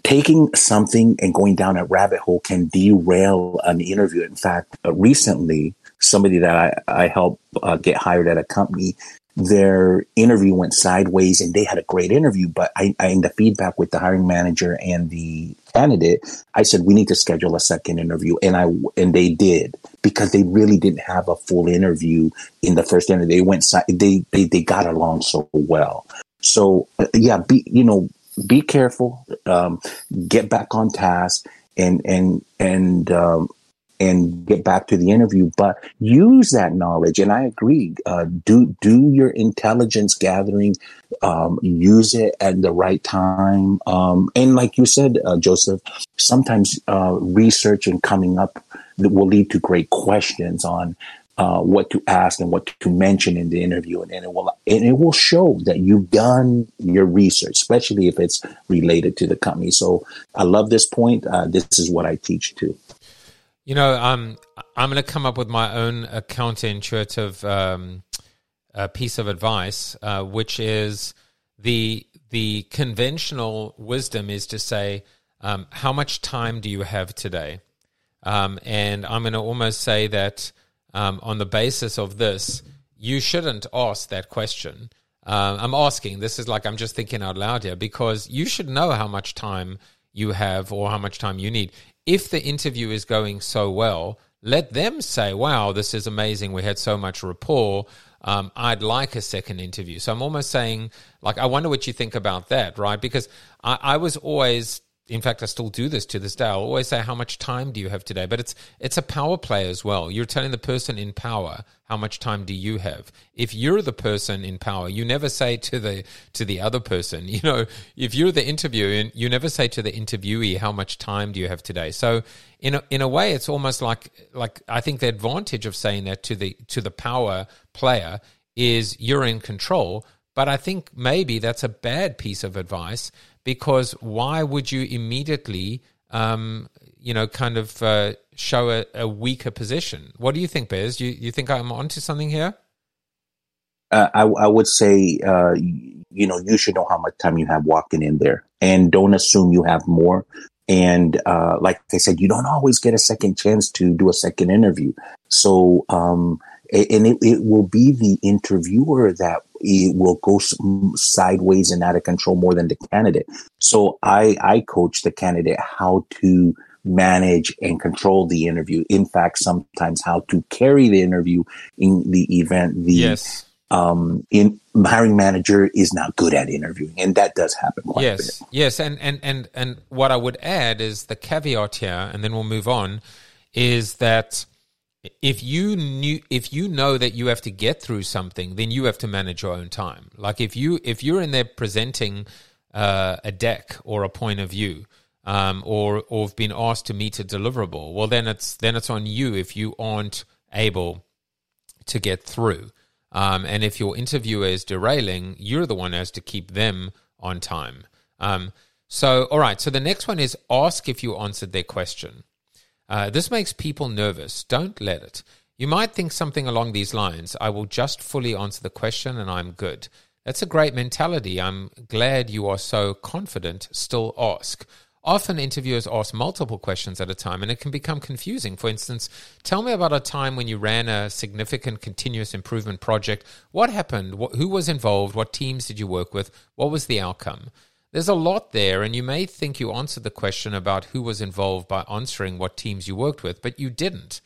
taking something and going down a rabbit hole can derail an interview. In fact, uh, recently somebody that I, I helped uh, get hired at a company their interview went sideways and they had a great interview. But I, I, in the feedback with the hiring manager and the candidate, I said, we need to schedule a second interview. And I, and they did because they really didn't have a full interview in the first interview. They went, they, they, they got along so well. So uh, yeah, be, you know, be careful, um, get back on task and, and, and, um, and get back to the interview, but use that knowledge. And I agree. Uh, do do your intelligence gathering. Um, use it at the right time. Um, and like you said, uh, Joseph, sometimes uh, research and coming up will lead to great questions on uh, what to ask and what to mention in the interview, and, and, it will and it will show that you've done your research, especially if it's related to the company. So I love this point. Uh, this is what I teach too. You know, um, I'm going to come up with my own counterintuitive um, uh, piece of advice, uh, which is the the conventional wisdom is to say, um, "How much time do you have today?" Um, and I'm going to almost say that um, on the basis of this, you shouldn't ask that question. Uh, I'm asking, this is like I'm just thinking out loud here, because you should know how much time you have or how much time you need. If the interview is going so well, let them say, wow, this is amazing. We had so much rapport. Um, I'd like a second interview. So I'm almost saying, like, I wonder what you think about that, right? Because I, I was always in fact, I still do this to this day. I'll always say, "How much time do you have today?" But it's it's a power play as well. You're telling the person in power, "How much time do you have?" If you're the person in power, you never say to the to the other person. [laughs] You know, if you're the interviewer, you never say to the interviewee, "How much time do you have today?" So, in a, in a way, it's almost like like I think the advantage of saying that to the to the power player is you're in control. But I think maybe that's a bad piece of advice because why would you immediately, um, you know, kind of uh, show a, a, weaker position? What do you think, Bez? You you think I'm onto something here? Uh, I, I would say, uh, you know, you should know how much time you have walking in there, and don't assume you have more. And uh, like I said, you don't always get a second chance to do a second interview. So, um, and it, it will be the interviewer that it will go sideways and out of control more than the candidate. So I, I coach the candidate how to manage and control the interview. In fact, sometimes how to carry the interview in the event the yes. um, in hiring manager is not good at interviewing, and that does happen. yes, yes, and and and and what I would add is the caveat here, and then we'll move on. Is that if you knew if you know that you have to get through something then you have to manage your own time. Like if you if you're in there presenting uh, a deck or a point of view um, or or have been asked to meet a deliverable well then it's then it's on you if you aren't able to get through. Um, and if your interviewer is derailing you're the one who has to keep them on time. Um, so all right so the next one is ask if you answered their question uh, this makes people nervous. Don't let it. You might think something along these lines I will just fully answer the question and I'm good. That's a great mentality. I'm glad you are so confident. Still ask. Often interviewers ask multiple questions at a time and it can become confusing. For instance, tell me about a time when you ran a significant continuous improvement project. What happened? who was involved? What teams did you work with? What was the outcome? There's a lot there, and you may think you answered the question about who was involved by answering what teams you worked with, but you didn't.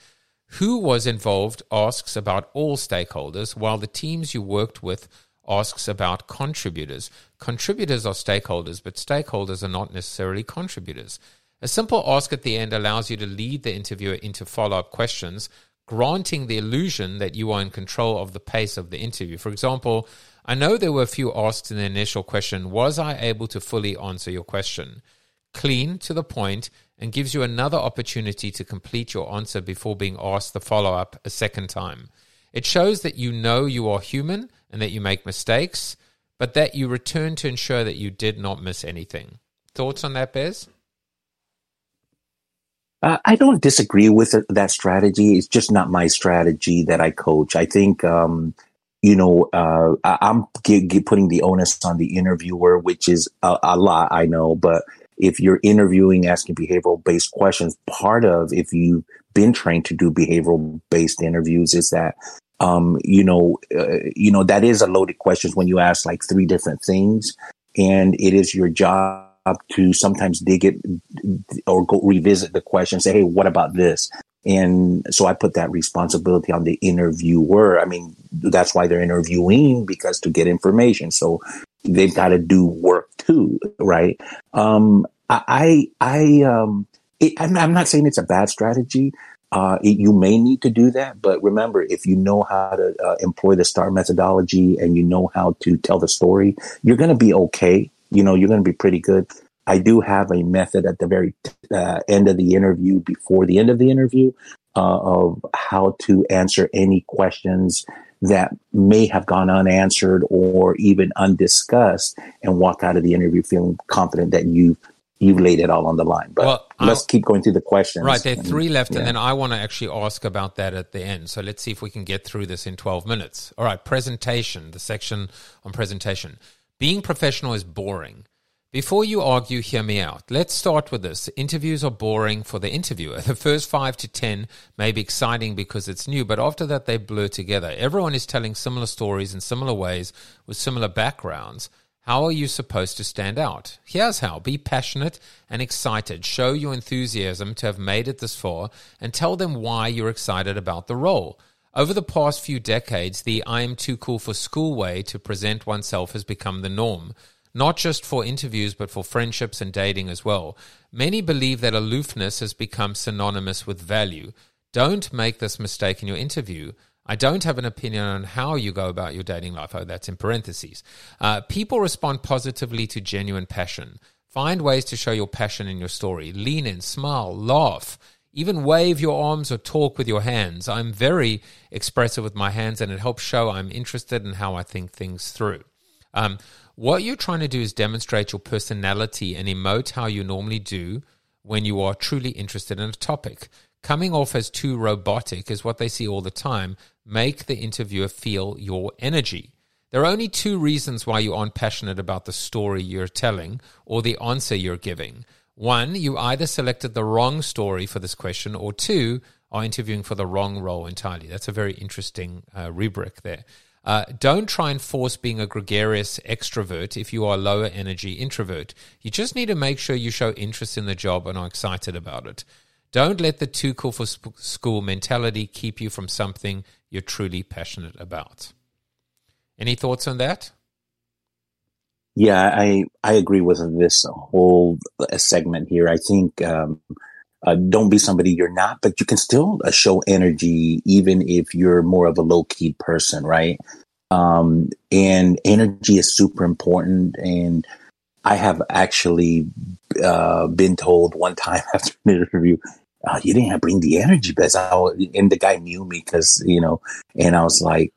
Who was involved asks about all stakeholders, while the teams you worked with asks about contributors. Contributors are stakeholders, but stakeholders are not necessarily contributors. A simple ask at the end allows you to lead the interviewer into follow up questions, granting the illusion that you are in control of the pace of the interview. For example, I know there were a few asked in the initial question Was I able to fully answer your question? Clean to the point and gives you another opportunity to complete your answer before being asked the follow up a second time. It shows that you know you are human and that you make mistakes, but that you return to ensure that you did not miss anything. Thoughts on that, Bez? Uh, I don't disagree with that strategy. It's just not my strategy that I coach. I think um, you know, uh, I, am putting the onus on the interviewer, which is a, a, lot, I know. But if you're interviewing, asking behavioral based questions, part of if you've been trained to do behavioral based interviews is that, um, you know, uh, you know that is a loaded question when you ask like three different things, and it is your job to sometimes dig it or go revisit the question, say, hey, what about this? And so I put that responsibility on the interviewer. I mean, that's why they're interviewing because to get information. So they've got to do work too, right? Um, I, I, um, it, I'm, I'm, not saying it's a bad strategy. Uh, it, you may need to do that, but remember, if you know how to uh, employ the STAR methodology and you know how to tell the story, you're going to be okay. You know, you're going to be pretty good. I do have a method at the very uh, end of the interview, before the end of the interview, uh, of how to answer any questions that may have gone unanswered or even undiscussed and walk out of the interview feeling confident that you you've laid it all on the line. But well, let's I'll, keep going through the questions. Right, there are three left, yeah. and then I want to actually ask about that at the end. So let's see if we can get through this in 12 minutes. All right, presentation, the section on presentation. Being professional is boring. Before you argue, hear me out. Let's start with this. Interviews are boring for the interviewer. [laughs] The first five to 10 may be exciting because it's new, but after that, they blur together. Everyone is telling similar stories in similar ways with similar backgrounds. How are you supposed to stand out? Here's how be passionate and excited. Show your enthusiasm to have made it this far and tell them why you're excited about the role. Over the past few decades, the I am too cool for school way to present oneself has become the norm not just for interviews, but for friendships and dating as well. Many believe that aloofness has become synonymous with value. Don't make this mistake in your interview. I don't have an opinion on how you go about your dating life. Oh, that's in parentheses. Uh, people respond positively to genuine passion. Find ways to show your passion in your story. Lean in, smile, laugh, even wave your arms or talk with your hands. I'm very expressive with my hands and it helps show I'm interested in how I think things through. Um, what you're trying to do is demonstrate your personality and emote how you normally do when you are truly interested in a topic. Coming off as too robotic is what they see all the time. Make the interviewer feel your energy. There are only two reasons why you aren't passionate about the story you're telling or the answer you're giving. One, you either selected the wrong story for this question, or two, are interviewing for the wrong role entirely. That's a very interesting uh, rubric there. Uh, don't try and force being a gregarious extrovert if you are a lower energy introvert. You just need to make sure you show interest in the job and are excited about it. Don't let the too cool for sp- school mentality keep you from something you're truly passionate about. Any thoughts on that? Yeah, I I agree with this whole segment here. I think um, uh, don't be somebody you're not, but you can still uh, show energy even if you're more of a low key person, right? Um, and energy is super important. And I have actually uh, been told one time [laughs] after an interview, uh, you didn't bring the energy, but I, and the guy knew me because you know, and I was like,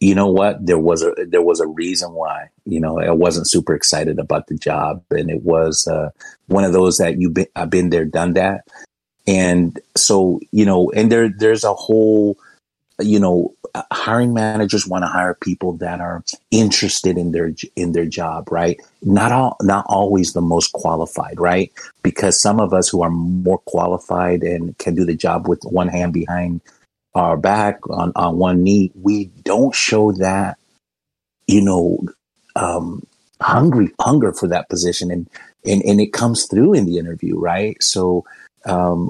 you know what? There was a there was a reason why. You know, I wasn't super excited about the job, and it was uh, one of those that you've been I've been there, done that, and so you know, and there there's a whole, you know, hiring managers want to hire people that are interested in their in their job, right? Not all, not always the most qualified, right? Because some of us who are more qualified and can do the job with one hand behind our back on, on one knee, we don't show that, you know, um, hungry hunger for that position, and and and it comes through in the interview, right? So um,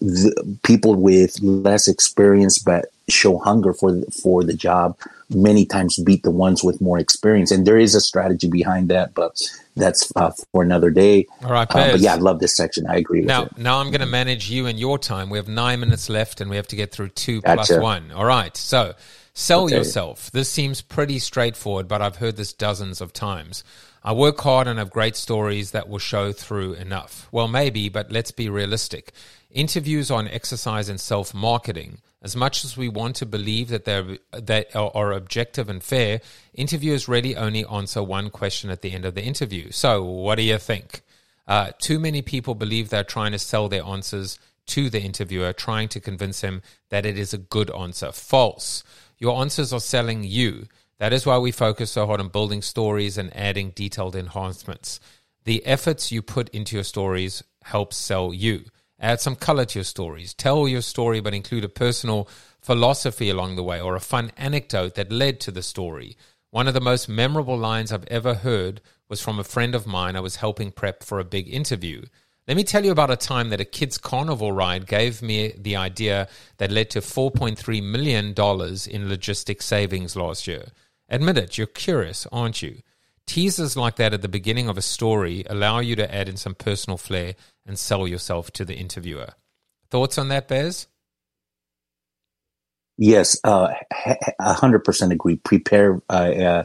the, people with less experience but show hunger for for the job many times beat the ones with more experience and there is a strategy behind that but that's uh, for another day all right uh, but yeah i love this section i agree now now i'm going to manage you and your time we have nine minutes left and we have to get through two gotcha. plus one all right so sell okay. yourself this seems pretty straightforward but i've heard this dozens of times I work hard and have great stories that will show through enough. Well, maybe, but let's be realistic. Interviews on exercise and self marketing. As much as we want to believe that they are objective and fair, interviewers really only answer one question at the end of the interview. So, what do you think? Uh, too many people believe they're trying to sell their answers to the interviewer, trying to convince him that it is a good answer. False. Your answers are selling you. That is why we focus so hard on building stories and adding detailed enhancements. The efforts you put into your stories help sell you. Add some color to your stories. Tell your story, but include a personal philosophy along the way or a fun anecdote that led to the story. One of the most memorable lines I've ever heard was from a friend of mine I was helping prep for a big interview. Let me tell you about a time that a kids' carnival ride gave me the idea that led to $4.3 million in logistic savings last year. Admit it, you're curious, aren't you? Teasers like that at the beginning of a story allow you to add in some personal flair and sell yourself to the interviewer. Thoughts on that, Bez? Yes, uh, a hundred percent agree. Prepare, uh, uh,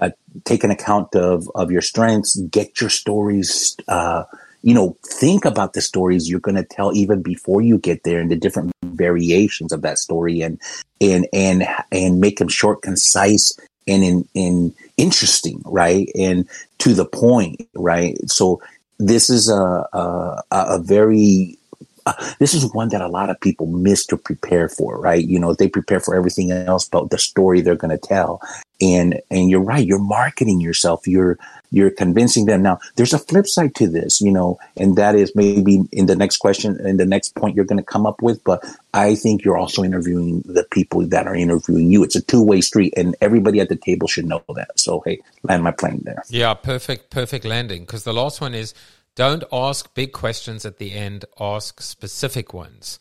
uh, take an account of of your strengths. Get your stories, uh, you know, think about the stories you're going to tell even before you get there and the different variations of that story and, and, and, and make them short, concise and in, in interesting, right? And to the point, right? So this is a, a, a very uh, this is one that a lot of people miss to prepare for, right? You know, they prepare for everything else but the story they're going to tell. And, and you're right. You're marketing yourself. You're, you're convincing them. Now, there's a flip side to this, you know, and that is maybe in the next question, in the next point you're going to come up with. But I think you're also interviewing the people that are interviewing you. It's a two way street, and everybody at the table should know that. So, hey, land my plane there. Yeah, perfect, perfect landing. Because the last one is don't ask big questions at the end, ask specific ones.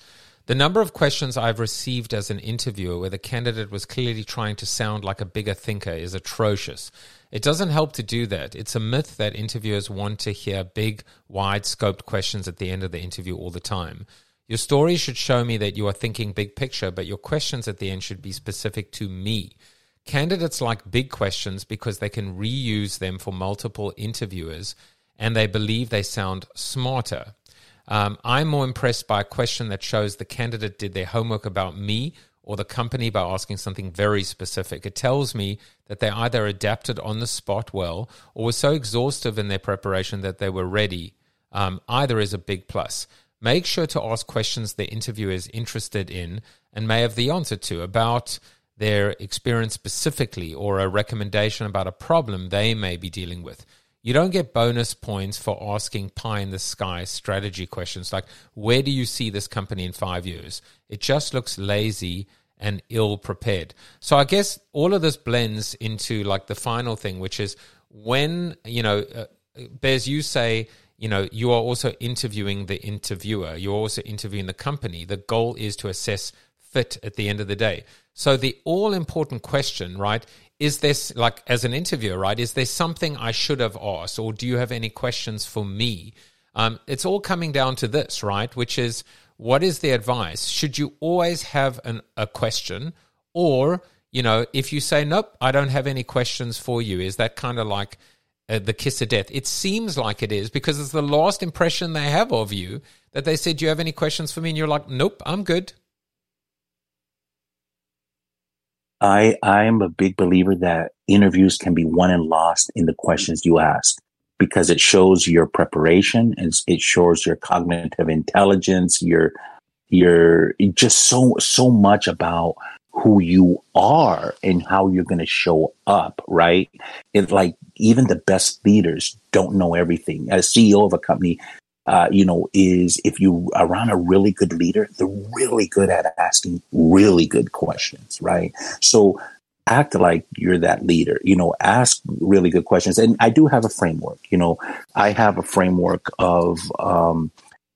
The number of questions I've received as an interviewer where the candidate was clearly trying to sound like a bigger thinker is atrocious. It doesn't help to do that. It's a myth that interviewers want to hear big, wide scoped questions at the end of the interview all the time. Your story should show me that you are thinking big picture, but your questions at the end should be specific to me. Candidates like big questions because they can reuse them for multiple interviewers and they believe they sound smarter. Um, I'm more impressed by a question that shows the candidate did their homework about me or the company by asking something very specific. It tells me that they either adapted on the spot well or were so exhaustive in their preparation that they were ready. Um, either is a big plus. Make sure to ask questions the interviewer is interested in and may have the answer to about their experience specifically or a recommendation about a problem they may be dealing with. You don't get bonus points for asking pie in the sky strategy questions like, where do you see this company in five years? It just looks lazy and ill prepared. So I guess all of this blends into like the final thing, which is when, you know, uh, Bez, you say, you know, you are also interviewing the interviewer, you're also interviewing the company. The goal is to assess fit at the end of the day. So the all important question, right, is this like as an interviewer, right? Is there something I should have asked, or do you have any questions for me? Um, it's all coming down to this, right? Which is what is the advice? Should you always have an, a question, or you know, if you say nope, I don't have any questions for you, is that kind of like uh, the kiss of death? It seems like it is because it's the last impression they have of you that they said, "Do you have any questions for me?" And you're like, "Nope, I'm good." I I'm a big believer that interviews can be won and lost in the questions you ask because it shows your preparation and it shows your cognitive intelligence, your your just so so much about who you are and how you're going to show up, right? It's like even the best leaders don't know everything. As CEO of a company, uh, you know, is if you around a really good leader, they're really good at asking really good questions, right? So act like you're that leader, you know, ask really good questions. And I do have a framework, you know, I have a framework of, um,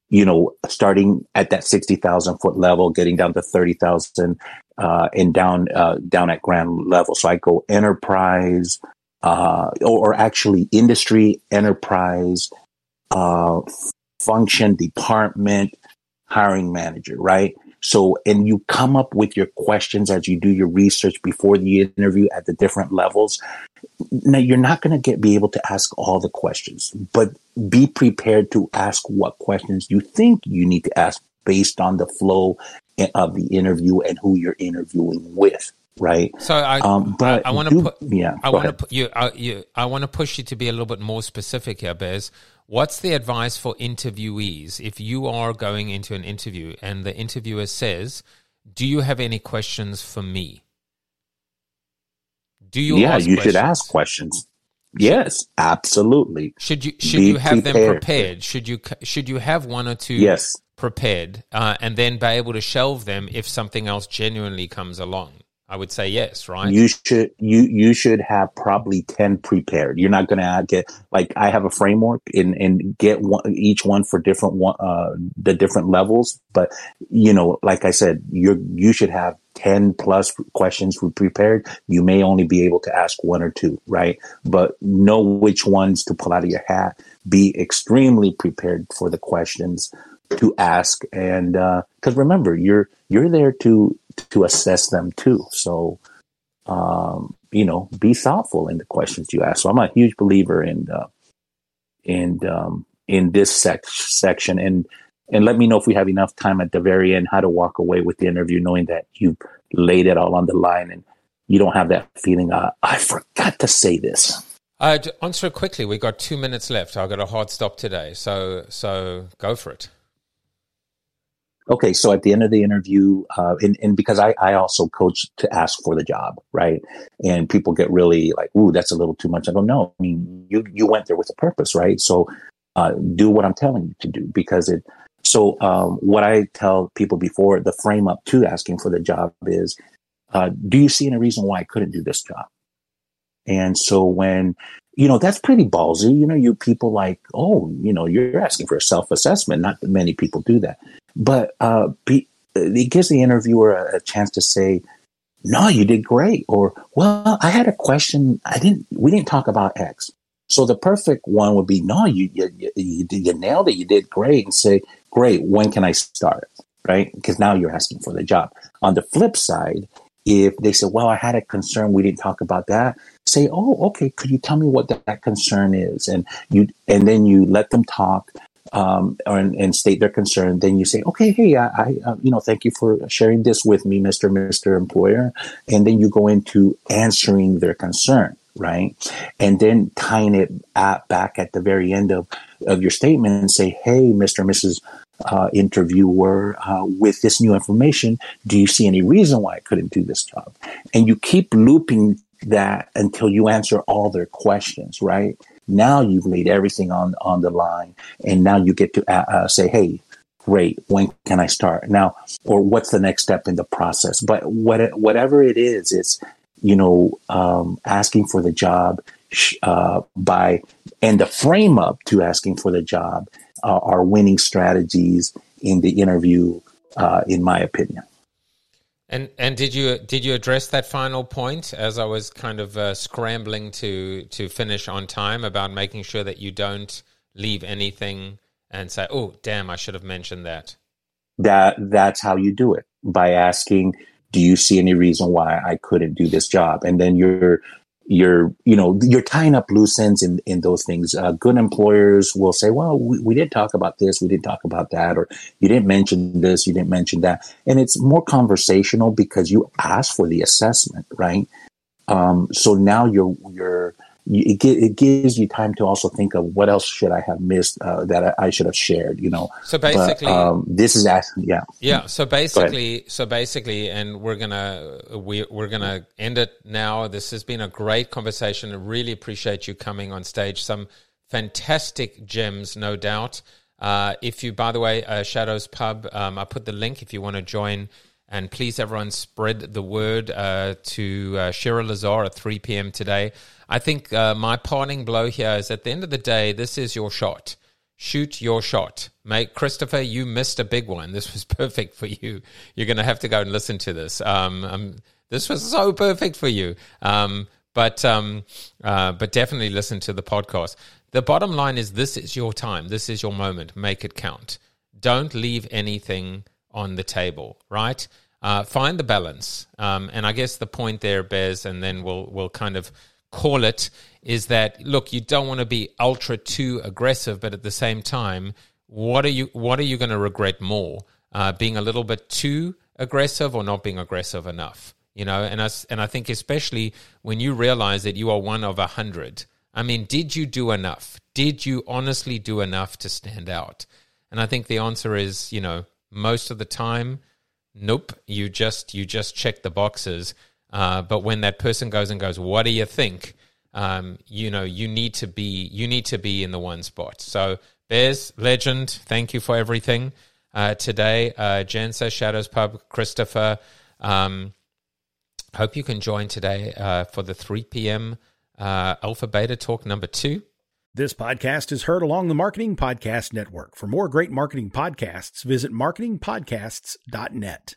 you know, starting at that 60,000 foot level, getting down to 30,000, uh, and down, uh, down at grand level. So I go enterprise, uh, or, or actually industry, enterprise, uh, function, department, hiring manager, right? So, and you come up with your questions as you do your research before the interview at the different levels. Now, you're not going to get be able to ask all the questions, but be prepared to ask what questions you think you need to ask based on the flow eh, of the interview and who you're interviewing with right? So I, um, but I, I want to put, yeah, I want to put you, I, you, I want to push you to be a little bit more specific here, Bez. What's the advice for interviewees if you are going into an interview and the interviewer says, "Do you have any questions for me?" Do you? Yeah, you questions? should ask questions. Yes, absolutely. Should you should Be you have prepared. them prepared? Should you should you have one or two yes. prepared, uh, and then be able to shelve them if something else genuinely comes along? I would say yes, right? You should you you should have probably ten prepared. You're not going to get like I have a framework and and get one each one for different one uh the different levels. But you know, like I said, you you should have ten plus questions prepared. You may only be able to ask one or two, right? But know which ones to pull out of your hat. Be extremely prepared for the questions to ask, and because uh, remember, you're you're there to to assess them too. So, um, you know, be thoughtful in the questions you ask. So I'm a huge believer in, uh, in, um, in this sec- section. And and let me know if we have enough time at the very end how to walk away with the interview knowing that you laid it all on the line and you don't have that feeling uh, i forgot to say this. Uh, answer it quickly. We've got two minutes left. I've got a hard stop today. So so go for it okay so at the end of the interview uh, and, and because I, I also coach to ask for the job right? And people get really like ooh that's a little too much. I go no i mean you you went there with a purpose right? So uh, do what i'm telling you to do because it so um, what i tell people before the frame up to asking for the job is uh, do you see any reason why i couldn't do this job? And so when you know that's pretty ballsy you know you people like oh you know you're asking for a self-assessment not many people do that but uh, be, it gives the interviewer a, a, chance to say, "No, you did great," or "Well, I had a question. I didn't. We didn't talk about X." So the perfect one would be, "No, you you, you, you nailed it. You did great," and say, "Great. When can I start?" Right? Because now you're asking for the job. On the flip side, if they say, "Well, I had a concern. We didn't talk about that," say, "Oh, okay. Could you tell me what that, that concern is?" And you and then you let them talk um, and, and, state their concern, then you say, okay, hey, I, I uh, you know, thank you for sharing this with me, Mr. Mr. Employer. And then you go into answering their concern, right? And then tying it at, back at the very end of, of your statement and say, hey, Mr. and Mrs. Uh, interviewer, uh, with this new information, do you see any reason why I couldn't do this job? And you keep looping that until you answer all their questions, right? Now you've laid everything on on the line, and now you get to uh, uh, say, "Hey, great, when can I start now?" Or what's the next step in the process? But what, whatever it is, it's you know um, asking for the job uh, by and the frame up to asking for the job uh, are winning strategies in the interview, uh, in my opinion. And and did you did you address that final point as I was kind of uh, scrambling to to finish on time about making sure that you don't leave anything and say, "Oh, damn, I should have mentioned that." That that's how you do it by asking, "Do you see any reason why I couldn't do this job?" And then you're you're you know you're tying up loose ends in in those things. Uh, good employers will say well we, we did talk about this we didn't talk about that or you didn't mention this you didn't mention that. And it's more conversational because you asked for the assessment right? Um, so now you're you're it, it gives you time to also think of what else should I have missed uh, that I, I, should have shared. You know. So basically, but, um, this is asking, yeah, yeah. So basically, so basically, and we're gonna we we're gonna end it now. This has been a great conversation. I really appreciate you coming on stage. Some fantastic gems, no doubt. Uh, if you, by the way, uh, Shadows Pub, um, I put the link if you want to join. And please, everyone, spread the word uh, to uh, Shira Lazar at 3 p.m. today. I think uh, my parting blow here is at the end of the day, this is your shot. Shoot your shot. Mate, Christopher, you missed a big one. This was [laughs] perfect for you. You're going to have to go and listen to this. Um, um, this was so perfect for you. Um, but um, uh, but definitely listen to the podcast. The bottom line is this is your time. This is your moment. Make it count. Don't leave anything on the table, right? Uh, find the balance. Um, and I guess the point there, Bez, and then we'll we'll kind of call it is that look, you don't want to be ultra too aggressive, but at the same time, what are you what are you going to regret more? Uh, being a little bit too aggressive or not being aggressive enough? You know, and I and I think especially when you realize that you are one of a hundred. I mean, did you do enough? Did you honestly do enough to stand out? And I think the answer is, you know, most of the time, nope. You just you just check the boxes. Uh, but when that person goes and goes, what do you think? Um, you know, you need to be you need to be in the one spot. So, Bears legend, thank you for everything uh, today. Uh, Jensa Shadows Pub, Christopher. Um, hope you can join today uh, for the 3 p.m. Uh, Alpha Beta Talk number two. This podcast is heard along the Marketing Podcast Network. For more great marketing podcasts, visit marketingpodcasts.net.